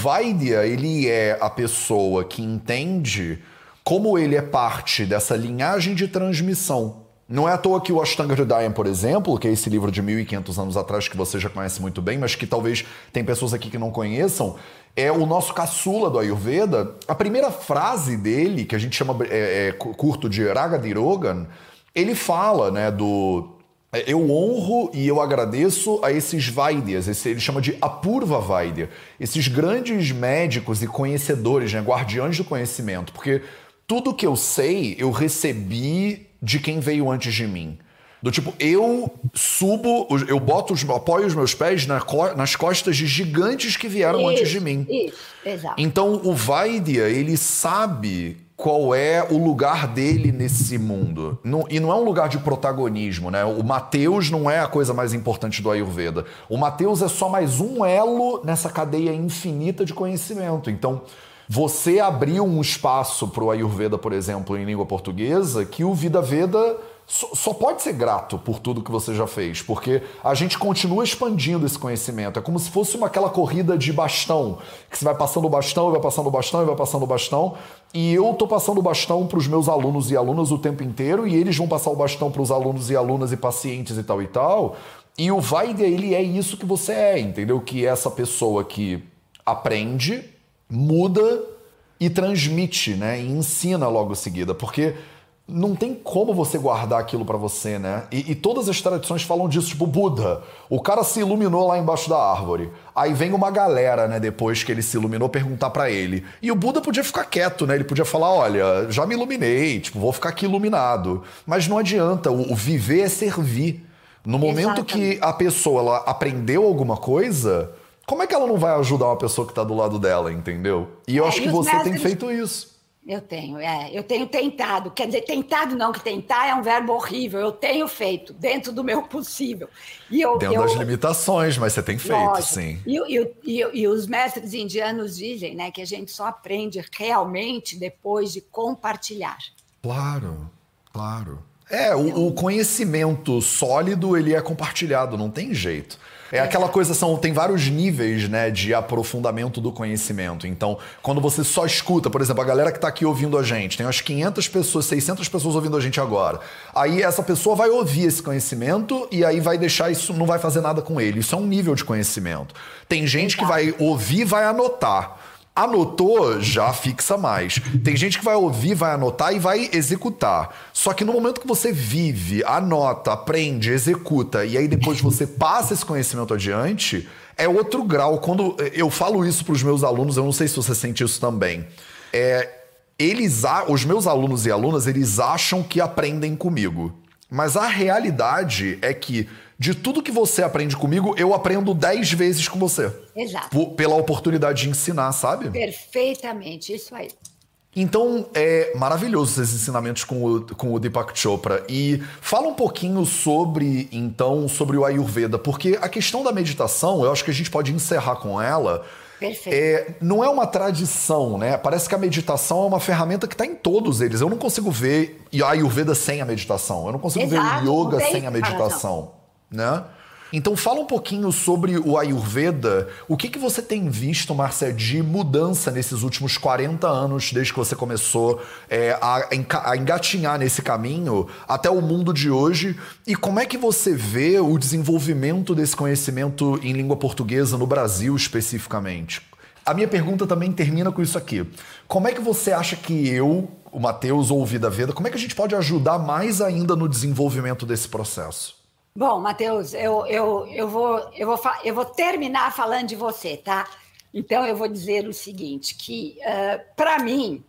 A: ele é a pessoa que entende como ele é parte dessa linhagem de transmissão. Não é à toa que o Ashtanga Hridayam, por exemplo, que é esse livro de 1500 anos atrás que você já conhece muito bem, mas que talvez tem pessoas aqui que não conheçam, é o nosso caçula do Ayurveda. A primeira frase dele, que a gente chama é, é, curto de Ragadirogan, ele fala né, do eu honro e eu agradeço a esses Vaidyas, esse, ele chama de Apurva Vaidya, esses grandes médicos e conhecedores, né, guardiões do conhecimento, porque tudo que eu sei eu recebi de quem veio antes de mim. Do tipo, eu subo, eu boto, os, apoio os meus pés na, nas costas de gigantes que vieram
B: isso,
A: antes de mim.
B: Isso, exato.
A: Então o Vaidya, ele sabe qual é o lugar dele nesse mundo. Não, e não é um lugar de protagonismo, né? O Mateus não é a coisa mais importante do Ayurveda. O Mateus é só mais um elo nessa cadeia infinita de conhecimento. Então, você abriu um espaço para o Ayurveda, por exemplo, em língua portuguesa, que o Vida Veda só pode ser grato por tudo que você já fez, porque a gente continua expandindo esse conhecimento. É como se fosse uma, aquela corrida de bastão, que você vai passando o bastão, vai passando o bastão, vai passando o bastão, e eu tô passando o bastão para os meus alunos e alunas o tempo inteiro, e eles vão passar o bastão para os alunos e alunas e pacientes e tal e tal. E o vai dele é isso que você é, entendeu? Que é essa pessoa que aprende, muda e transmite, né? E ensina logo em seguida, porque não tem como você guardar aquilo para você, né? E, e, todas as tradições falam disso, tipo Buda. O cara se iluminou lá embaixo da árvore. Aí vem uma galera, né, depois que ele se iluminou, perguntar para ele. E o Buda podia ficar quieto, né? Ele podia falar: olha, já me iluminei, tipo, vou ficar aqui iluminado. Mas não adianta, o, o viver é servir. No momento Exatamente. que a pessoa ela aprendeu alguma coisa, como é que ela não vai ajudar uma pessoa que tá do lado dela, entendeu? E eu é, acho que você mestres... tem feito isso.
B: Eu tenho, é. Eu tenho tentado. Quer dizer, tentado não, que tentar é um verbo horrível. Eu tenho feito, dentro do meu possível.
A: E eu, dentro eu, das limitações, mas você tem feito, lógico. sim.
B: E, e, e, e, os mestres indianos dizem né, que a gente só aprende realmente depois de compartilhar.
A: Claro, claro. É, o, o conhecimento sólido, ele é compartilhado, não tem jeito. É aquela coisa, são, tem vários níveis né, de aprofundamento do conhecimento. Então, quando você só escuta, por exemplo, a galera que está aqui ouvindo a gente, tem umas 500 pessoas, 600 pessoas ouvindo a gente agora. Aí essa pessoa vai ouvir esse conhecimento e aí vai deixar isso, não vai fazer nada com ele. Isso é um nível de conhecimento. Tem gente que vai ouvir vai anotar. Anotou, já fixa mais. Tem gente que vai ouvir, vai anotar e vai executar. Só que no momento que você vive, anota, aprende, executa e aí depois você passa esse conhecimento adiante, é outro grau. Quando eu falo isso para os meus alunos, eu não sei se você sente isso também. É, eles, os meus alunos e alunas, eles acham que aprendem comigo. Mas a realidade é que de tudo que você aprende comigo, eu aprendo dez vezes com você.
B: Exato.
A: pela oportunidade de ensinar, sabe?
B: Perfeitamente, isso aí.
A: Então, é maravilhoso esses ensinamentos com o, com o Deepak Chopra. E fala um pouquinho sobre, então, sobre o Ayurveda, porque a questão da meditação, eu acho que a gente pode encerrar com ela.
B: Perfeito.
A: É, não é uma tradição, né? Parece que a meditação é uma ferramenta que está em todos eles. Eu não consigo ver Ayurveda sem a meditação. Eu não consigo Exato, ver o yoga sem a meditação né? Então fala um pouquinho sobre o Ayurveda. O que, que você tem visto, Márcia, de mudança nesses últimos 40 anos, desde que você começou é, a, a engatinhar nesse caminho até o mundo de hoje? E como é que você vê o desenvolvimento desse conhecimento em língua portuguesa no Brasil especificamente? A minha pergunta também termina com isso aqui. Como é que você acha que eu, o Matheus ou o Vida Veda, como é que a gente pode ajudar mais ainda no desenvolvimento desse processo?
B: Bom, Matheus, eu, eu, eu, vou, eu, vou, eu vou terminar falando de você, tá? Então, eu vou dizer o seguinte, que uh, para mim,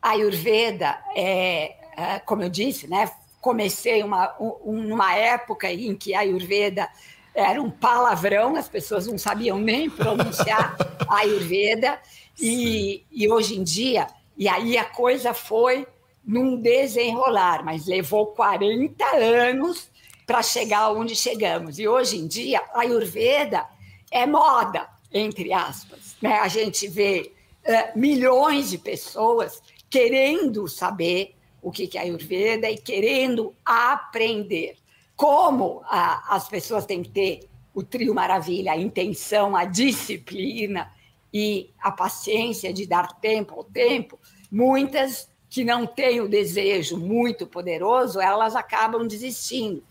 B: a Ayurveda, é, uh, como eu disse, né, comecei uma, um, numa época em que a Ayurveda era um palavrão, as pessoas não sabiam nem pronunciar a Ayurveda, e, e hoje em dia, e aí a coisa foi num desenrolar, mas levou 40 anos para chegar onde chegamos. E hoje em dia, a Ayurveda é moda, entre aspas. Né? A gente vê uh, milhões de pessoas querendo saber o que é Ayurveda e querendo aprender. Como a, as pessoas têm que ter o trio maravilha, a intenção, a disciplina e a paciência de dar tempo ao tempo, muitas que não têm o desejo muito poderoso, elas acabam desistindo.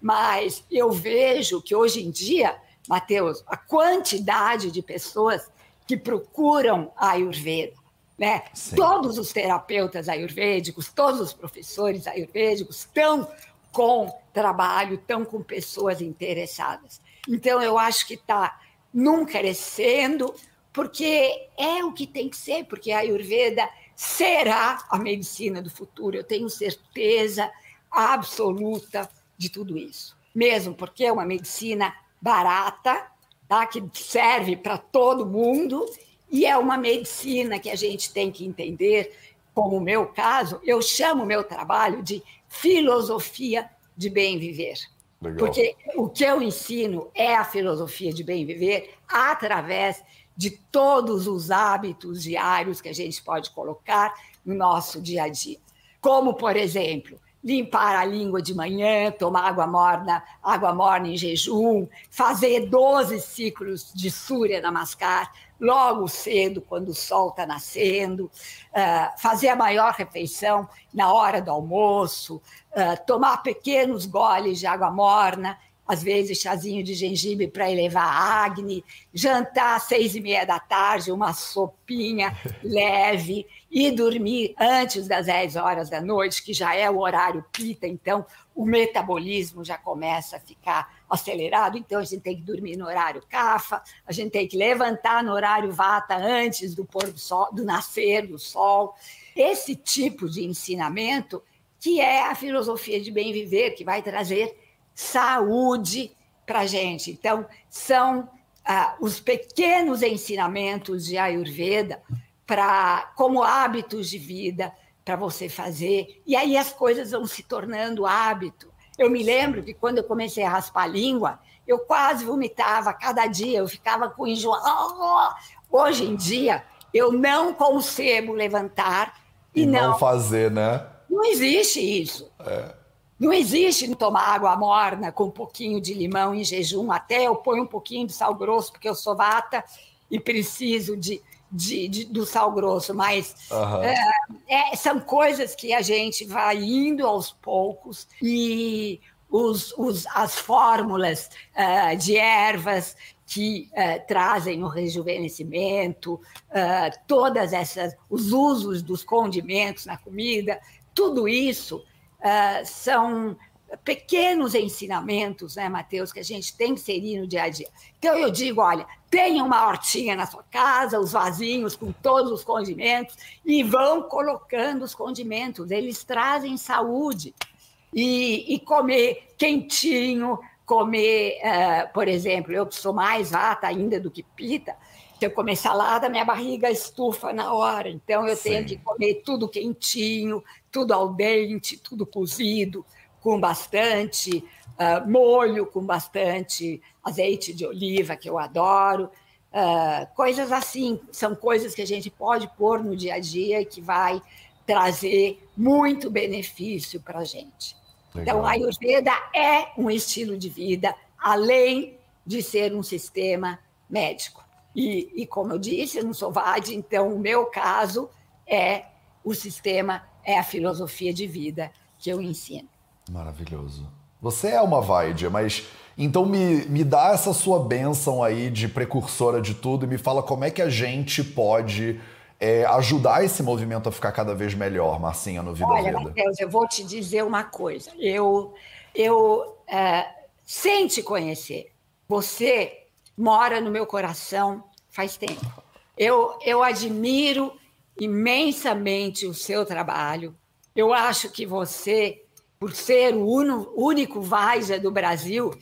B: Mas eu vejo que hoje em dia, Mateus, a quantidade de pessoas que procuram a Ayurveda, né? Todos os terapeutas ayurvédicos, todos os professores ayurvédicos estão com trabalho, estão com pessoas interessadas. Então, eu acho que está num crescendo, porque é o que tem que ser, porque a Ayurveda será a medicina do futuro, eu tenho certeza absoluta de tudo isso. Mesmo porque é uma medicina barata, tá? que serve para todo mundo, e é uma medicina que a gente tem que entender, como o meu caso, eu chamo o meu trabalho de filosofia de bem viver. Legal. Porque o que eu ensino é a filosofia de bem viver através de todos os hábitos diários que a gente pode colocar no nosso dia a dia. Como, por exemplo, limpar a língua de manhã, tomar água morna, água morna em jejum, fazer 12 ciclos de Surya Namaskar logo cedo, quando o sol está nascendo, uh, fazer a maior refeição na hora do almoço, uh, tomar pequenos goles de água morna, às vezes chazinho de gengibre para elevar a acne, jantar às seis e meia da tarde, uma sopinha leve e dormir antes das dez horas da noite, que já é o horário pita, então o metabolismo já começa a ficar acelerado, então a gente tem que dormir no horário cafa, a gente tem que levantar no horário vata antes do pôr do sol, do nascer do sol. Esse tipo de ensinamento que é a filosofia de bem viver, que vai trazer saúde para a gente. Então, são ah, os pequenos ensinamentos de Ayurveda para como hábitos de vida para você fazer. E aí as coisas vão se tornando hábito. Eu me lembro que quando eu comecei a raspar a língua, eu quase vomitava cada dia, eu ficava com enjoo. Hoje em dia, eu não consigo levantar e, e não,
A: não fazer, né?
B: Não existe isso. É. Não existe tomar água morna com um pouquinho de limão em jejum. Até eu ponho um pouquinho de sal grosso, porque eu sou vata e preciso de, de, de do sal grosso. Mas uhum. é, é, são coisas que a gente vai indo aos poucos e os, os, as fórmulas uh, de ervas que uh, trazem o rejuvenescimento, uh, todas essas, os usos dos condimentos na comida, tudo isso uh, são pequenos ensinamentos, né, Mateus, que a gente tem que inserir no dia a dia. Então eu digo, olha, tenha uma hortinha na sua casa, os vasinhos com todos os condimentos e vão colocando os condimentos, eles trazem saúde. E, e comer quentinho, comer, uh, por exemplo, eu sou mais vata ainda do que pita, se eu comer salada, minha barriga estufa na hora. Então, eu Sim. tenho que comer tudo quentinho, tudo ao dente, tudo cozido, com bastante uh, molho, com bastante azeite de oliva, que eu adoro. Uh, coisas assim, são coisas que a gente pode pôr no dia a dia e que vai trazer muito benefício para a gente. Então, Legal. Então, a Ayurveda é um estilo de vida, além de ser um sistema médico. E, e como eu disse, eu não sou VAD, então o meu caso é o sistema, é a filosofia de vida que eu ensino.
A: Maravilhoso. Você é uma Vaidia, mas então me, me dá essa sua bênção aí de precursora de tudo e me fala como é que a gente pode é, ajudar esse movimento a ficar cada vez melhor, Marcinha, no Vida
B: Olha,
A: Vida.
B: Matheus, eu vou te dizer uma coisa. Eu, eu é, sem te conhecer, você mora no meu coração faz tempo. Eu, eu admiro imensamente o seu trabalho. Eu acho que você, por ser o uno, único Vaisa do Brasil,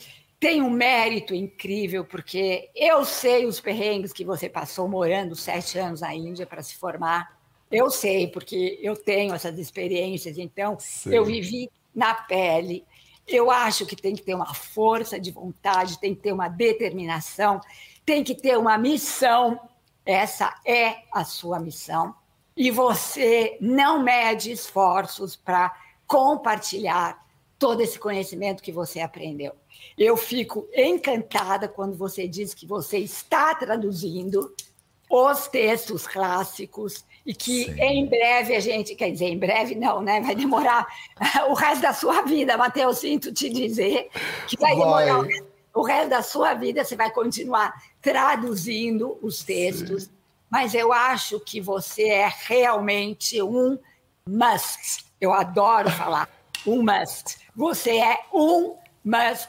B: tem um mérito incrível, porque eu sei os perrengues que você passou morando sete anos na Índia para se formar. Eu sei, porque eu tenho essas experiências, então Sim. eu vivi na pele. Eu acho que tem que ter uma força de vontade, tem que ter uma determinação, tem que ter uma missão. Essa é a sua missão. E você não mede esforços para compartilhar todo esse conhecimento que você aprendeu. Eu fico encantada quando você diz que você está traduzindo os textos clássicos e que Sim. em breve a gente, quer dizer, em breve não, né? Vai demorar o resto da sua vida, Matheus, sinto te dizer que vai, vai. demorar o resto da sua vida, você vai continuar traduzindo os textos, Sim. Mas eu acho que você é realmente um must. Eu adoro falar um must. Você é um must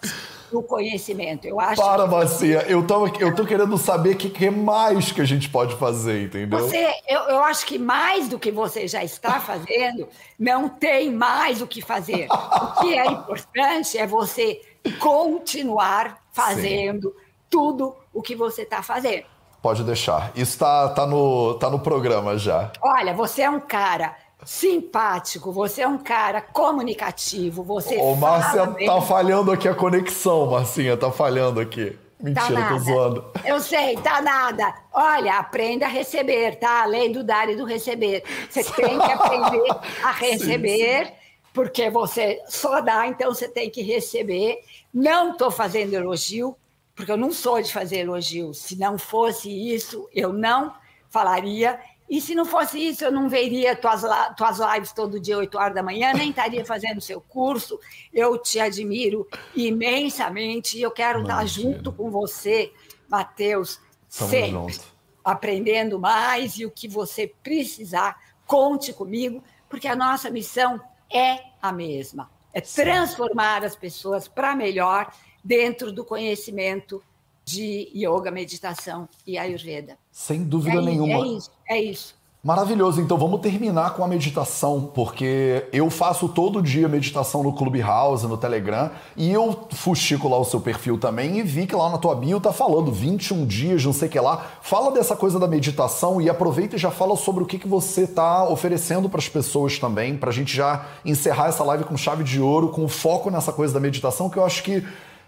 B: do conhecimento. Eu acho
A: Para, que... Marcia, eu tô, eu tô querendo saber o que, que mais que a gente pode fazer, entendeu?
B: Você, eu, eu acho que mais do que você já está fazendo, não tem mais o que fazer. O que é importante é você continuar fazendo Sim. tudo o que você está fazendo.
A: Pode deixar. Isso está tá no, tá no programa já.
B: Olha, você é um cara simpático, você é um cara comunicativo, você
A: Ô, Márcia, tá falhando aqui a conexão, Marcinha, tá falhando aqui. Mentira, tá tô zoando.
B: Eu sei, tá nada. Olha, aprenda a receber, tá? Além do dar e do receber. Você tem que aprender a receber sim, sim. porque você só dá, então você tem que receber. Não estou fazendo elogio, porque eu não sou de fazer elogio. Se não fosse isso, eu não falaria. E se não fosse isso, eu não veria tuas, tuas lives todo dia, 8 horas da manhã, nem estaria fazendo seu curso. Eu te admiro imensamente e eu quero Imagina. estar junto com você, Matheus, sempre junto. aprendendo mais e o que você precisar, conte comigo, porque a nossa missão é a mesma. É transformar as pessoas para melhor dentro do conhecimento de yoga, meditação e ayurveda.
A: Sem dúvida
B: é,
A: nenhuma.
B: É isso, é isso.
A: Maravilhoso, então vamos terminar com a meditação, porque eu faço todo dia meditação no Clubhouse, no Telegram, e eu fuxico lá o seu perfil também e vi que lá na tua bio tá falando 21 dias, não sei o que lá. Fala dessa coisa da meditação e aproveita e já fala sobre o que, que você tá oferecendo para as pessoas também, para a gente já encerrar essa live com chave de ouro, com foco nessa coisa da meditação, que eu acho que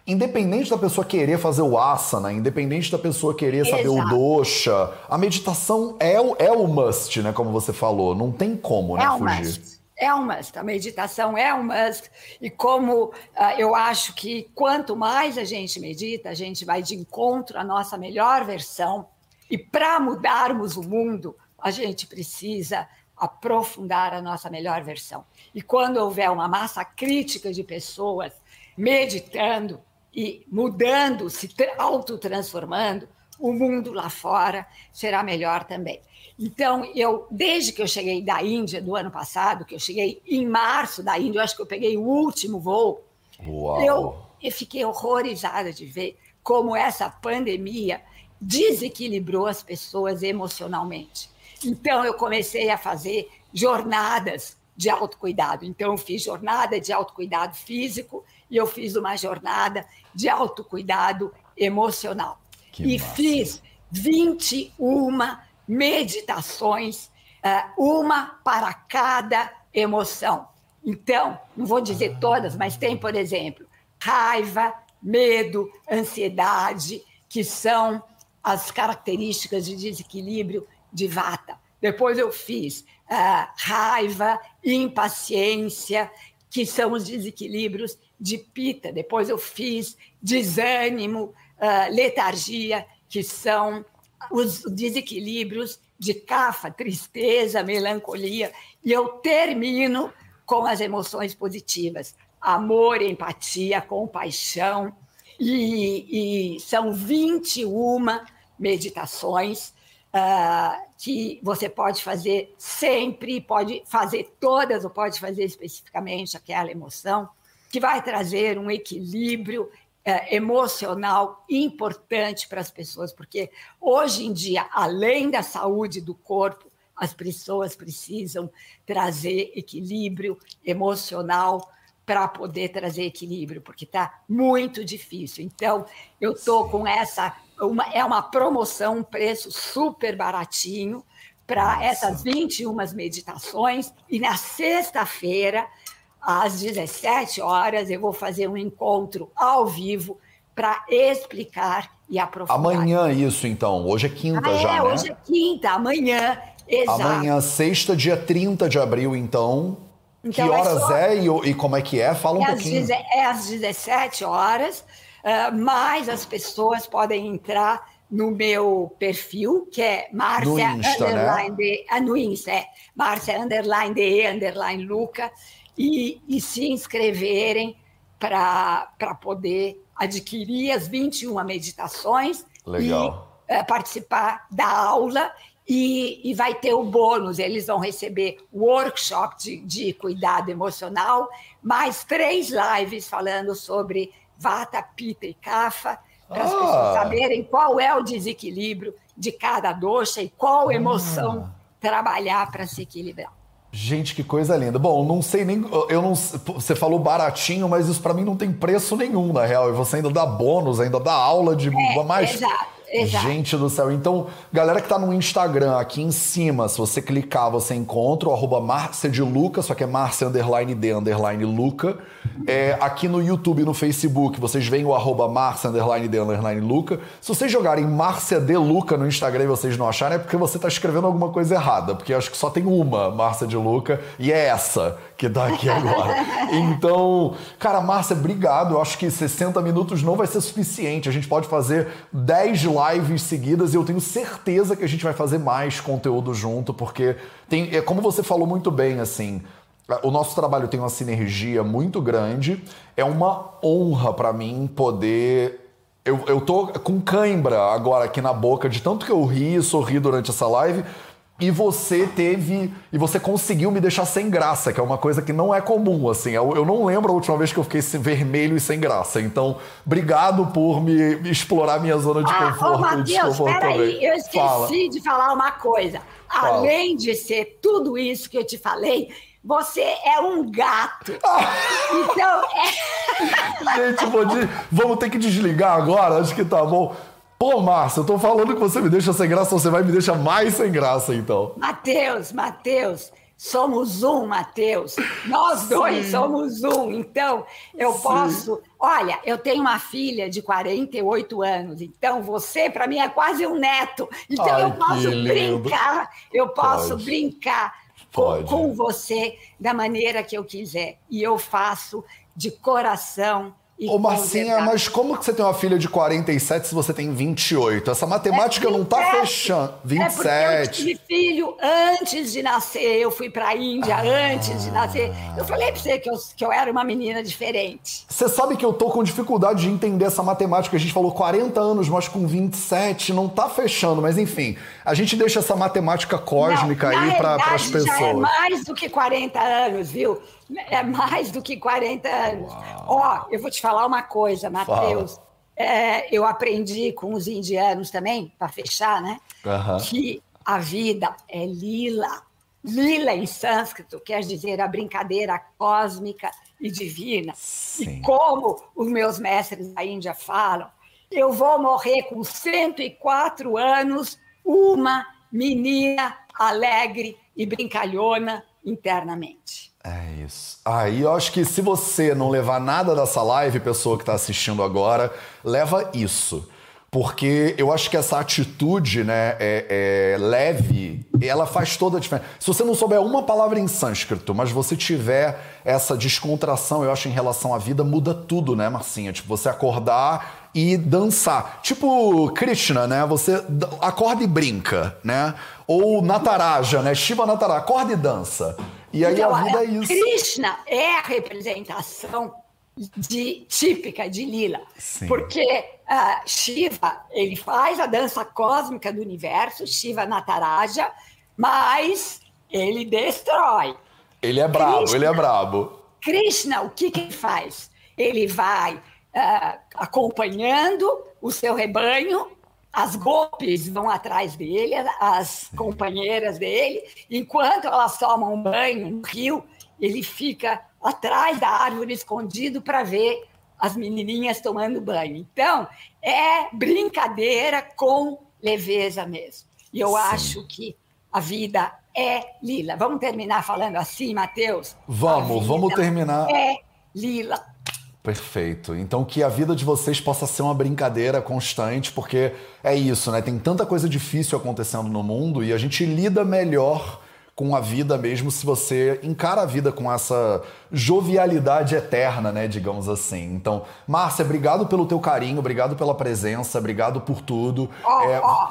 A: independente da pessoa querer fazer o asana, independente da pessoa querer saber Exato. o dosha, a meditação é o, é o must, né? Como você falou. Não tem como, né?
B: É fugir. Must. É um must. A meditação é um must. E como uh, eu acho que quanto mais a gente medita, a gente vai de encontro à nossa melhor versão. E para mudarmos o mundo, a gente precisa aprofundar a nossa melhor versão. E quando houver uma massa crítica de pessoas meditando, e mudando, se autotransformando, o mundo lá fora será melhor também. Então, eu, desde que eu cheguei da Índia do ano passado, que eu cheguei em março da Índia, eu acho que eu peguei o último voo, eu, eu fiquei horrorizada de ver como essa pandemia desequilibrou as pessoas emocionalmente. Então, eu comecei a fazer jornadas de autocuidado. Então, eu fiz jornada de autocuidado físico e eu fiz uma jornada de autocuidado emocional. Que e massa. fiz 21 meditações, eh, uma para cada emoção. Então, não vou dizer ah. todas, mas tem, por exemplo, raiva, medo, ansiedade, que são as características de desequilíbrio de vata. Depois eu fiz uh, raiva, impaciência, que são os desequilíbrios de pita. Depois eu fiz desânimo, uh, letargia, que são os desequilíbrios de cafa, tristeza, melancolia. E eu termino com as emoções positivas: amor, empatia, compaixão. E, e são 21 meditações uh, que você pode fazer sempre, pode fazer todas, ou pode fazer especificamente aquela emoção que vai trazer um equilíbrio é, emocional importante para as pessoas, porque hoje em dia, além da saúde do corpo, as pessoas precisam trazer equilíbrio emocional para poder trazer equilíbrio, porque está muito difícil. Então, eu estou com essa. Uma, é uma promoção, um preço super baratinho para essas 21 meditações, e na sexta-feira às 17 horas, eu vou fazer um encontro ao vivo para explicar e aprofundar.
A: Amanhã, isso então. Hoje é quinta ah, já,
B: é,
A: né?
B: Hoje é quinta, amanhã. Exato.
A: Amanhã, sexta, dia 30 de abril, então. então que é horas é, só... é e, e, como é que é? Fala um é pouquinho.
B: Às, é às 17 horas, uh, mas as pessoas podem entrar no meu perfil, que é Márcia
A: Insta,
B: né? underline né? de, ah, no Insta, é Márcia underline de underline Luca e, e se inscreverem para poder adquirir as 21 meditações
A: Legal.
B: e é, participar da aula e, e, vai ter o bônus, eles vão receber workshop de, de cuidado emocional, mais três lives falando sobre Vata, Pita e Kapha, para as ah. pessoas saberem qual é o desequilíbrio de cada dosha e qual emoção ah. trabalhar para se equilibrar.
A: Gente, que coisa linda. Bom, não sei nem. Eu não. Você falou baratinho, mas isso para mim não tem preço nenhum, na real. E você ainda dá bônus, ainda dá aula de.
B: É, mais... Exato. Exato.
A: Gente do céu. Então, galera que tá no Instagram, aqui em cima, se você clicar, você encontra o arroba Márcia de Luca, só que é Márcia underline D underline Luca. É, aqui no YouTube e no Facebook, vocês veem o arroba Márcia underline D underline Luca. Se vocês jogarem Márcia de Luca no Instagram e vocês não acharem, é porque você tá escrevendo alguma coisa errada, porque acho que só tem uma Márcia de Luca e é essa que tá aqui agora. então, cara, Márcia, obrigado. Eu acho que 60 minutos não vai ser suficiente. A gente pode fazer 10 lives seguidas e eu tenho certeza que a gente vai fazer mais conteúdo junto, porque tem, é como você falou muito bem, assim, o nosso trabalho tem uma sinergia muito grande. É uma honra para mim poder eu, eu tô com cãibra agora aqui na boca, de tanto que eu ri e sorri durante essa live, e você teve. E você conseguiu me deixar sem graça, que é uma coisa que não é comum, assim. Eu, eu não lembro a última vez que eu fiquei vermelho e sem graça. Então, obrigado por me explorar minha zona de
B: ah,
A: conforto.
B: Ô, Matheus, peraí, eu esqueci Fala. de falar uma coisa. Fala. Além de ser tudo isso que eu te falei, você é um gato. Ah. Então,
A: é... Gente, vou de... vamos ter que desligar agora, acho que tá bom. Pô, Márcia, eu tô falando que você me deixa sem graça, você vai me deixar mais sem graça, então.
B: Matheus, Matheus, somos um, Matheus. Nós dois somos um. Então, eu Sim. posso. Olha, eu tenho uma filha de 48 anos, então você, para mim, é quase um neto. Então, Ai, eu posso brincar, eu posso Pode. brincar com, com você da maneira que eu quiser. E eu faço de coração
A: e Ô, Marcinha, mas como que você tem uma filha de 47 se você tem 28? Essa matemática é não tá fechando. 27. É
B: eu tive filho antes de nascer. Eu fui pra Índia ah. antes de nascer. Eu falei pra você que eu, que eu era uma menina diferente.
A: Você sabe que eu tô com dificuldade de entender essa matemática. A gente falou 40 anos, mas com 27 não tá fechando. Mas enfim, a gente deixa essa matemática cósmica não, aí para as pessoas. Já é
B: mais do que 40 anos, viu? É mais do que 40 anos. Ó, oh, eu vou te falar uma coisa, Matheus. É, eu aprendi com os indianos também, para fechar, né? Uhum. Que a vida é lila. Lila em sânscrito quer dizer a brincadeira cósmica e divina. Sim. E como os meus mestres da Índia falam, eu vou morrer com 104 anos, uma menina alegre e brincalhona internamente.
A: É isso. Aí eu acho que se você não levar nada dessa live, pessoa que está assistindo agora, leva isso. Porque eu acho que essa atitude, né, é, é, leve, ela faz toda a diferença. Se você não souber uma palavra em sânscrito, mas você tiver essa descontração, eu acho, em relação à vida, muda tudo, né, Marcinha? Tipo, você acordar e dançar. Tipo Krishna, né? Você acorda e brinca, né? Ou Nataraja, né? Shiva Nataraja, acorda e dança. E aí então, a vida é isso.
B: Krishna é a representação de, típica de Lila. Sim. Porque uh, Shiva, ele faz a dança cósmica do universo, Shiva Nataraja, mas ele destrói.
A: Ele é brabo, Krishna, ele é brabo.
B: Krishna, o que, que ele faz? Ele vai uh, acompanhando o seu rebanho as golpes vão atrás dele, as companheiras dele, enquanto elas tomam um banho no rio, ele fica atrás da árvore escondido para ver as menininhas tomando banho. Então, é brincadeira com leveza mesmo. E eu Sim. acho que a vida é lila. Vamos terminar falando assim, Matheus?
A: Vamos, vamos terminar.
B: É lila.
A: Perfeito. Então que a vida de vocês possa ser uma brincadeira constante, porque é isso, né? Tem tanta coisa difícil acontecendo no mundo e a gente lida melhor com a vida mesmo se você encara a vida com essa jovialidade eterna, né, digamos assim. Então, Márcia, obrigado pelo teu carinho, obrigado pela presença, obrigado por tudo.
B: Oh, é, oh.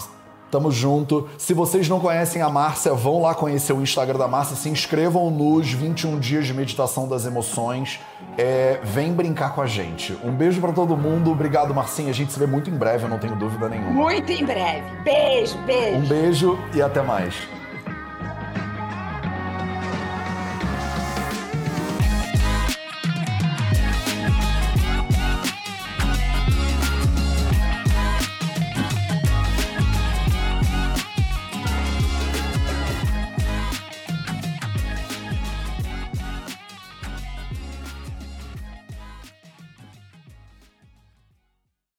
A: Tamo junto. Se vocês não conhecem a Márcia, vão lá conhecer o Instagram da Márcia, se inscrevam nos 21 dias de meditação das emoções. É, vem brincar com a gente. Um beijo para todo mundo. Obrigado, Marcinha. A gente se vê muito em breve, eu não tenho dúvida nenhuma.
B: Muito em breve. Beijo, beijo.
A: Um beijo e até mais.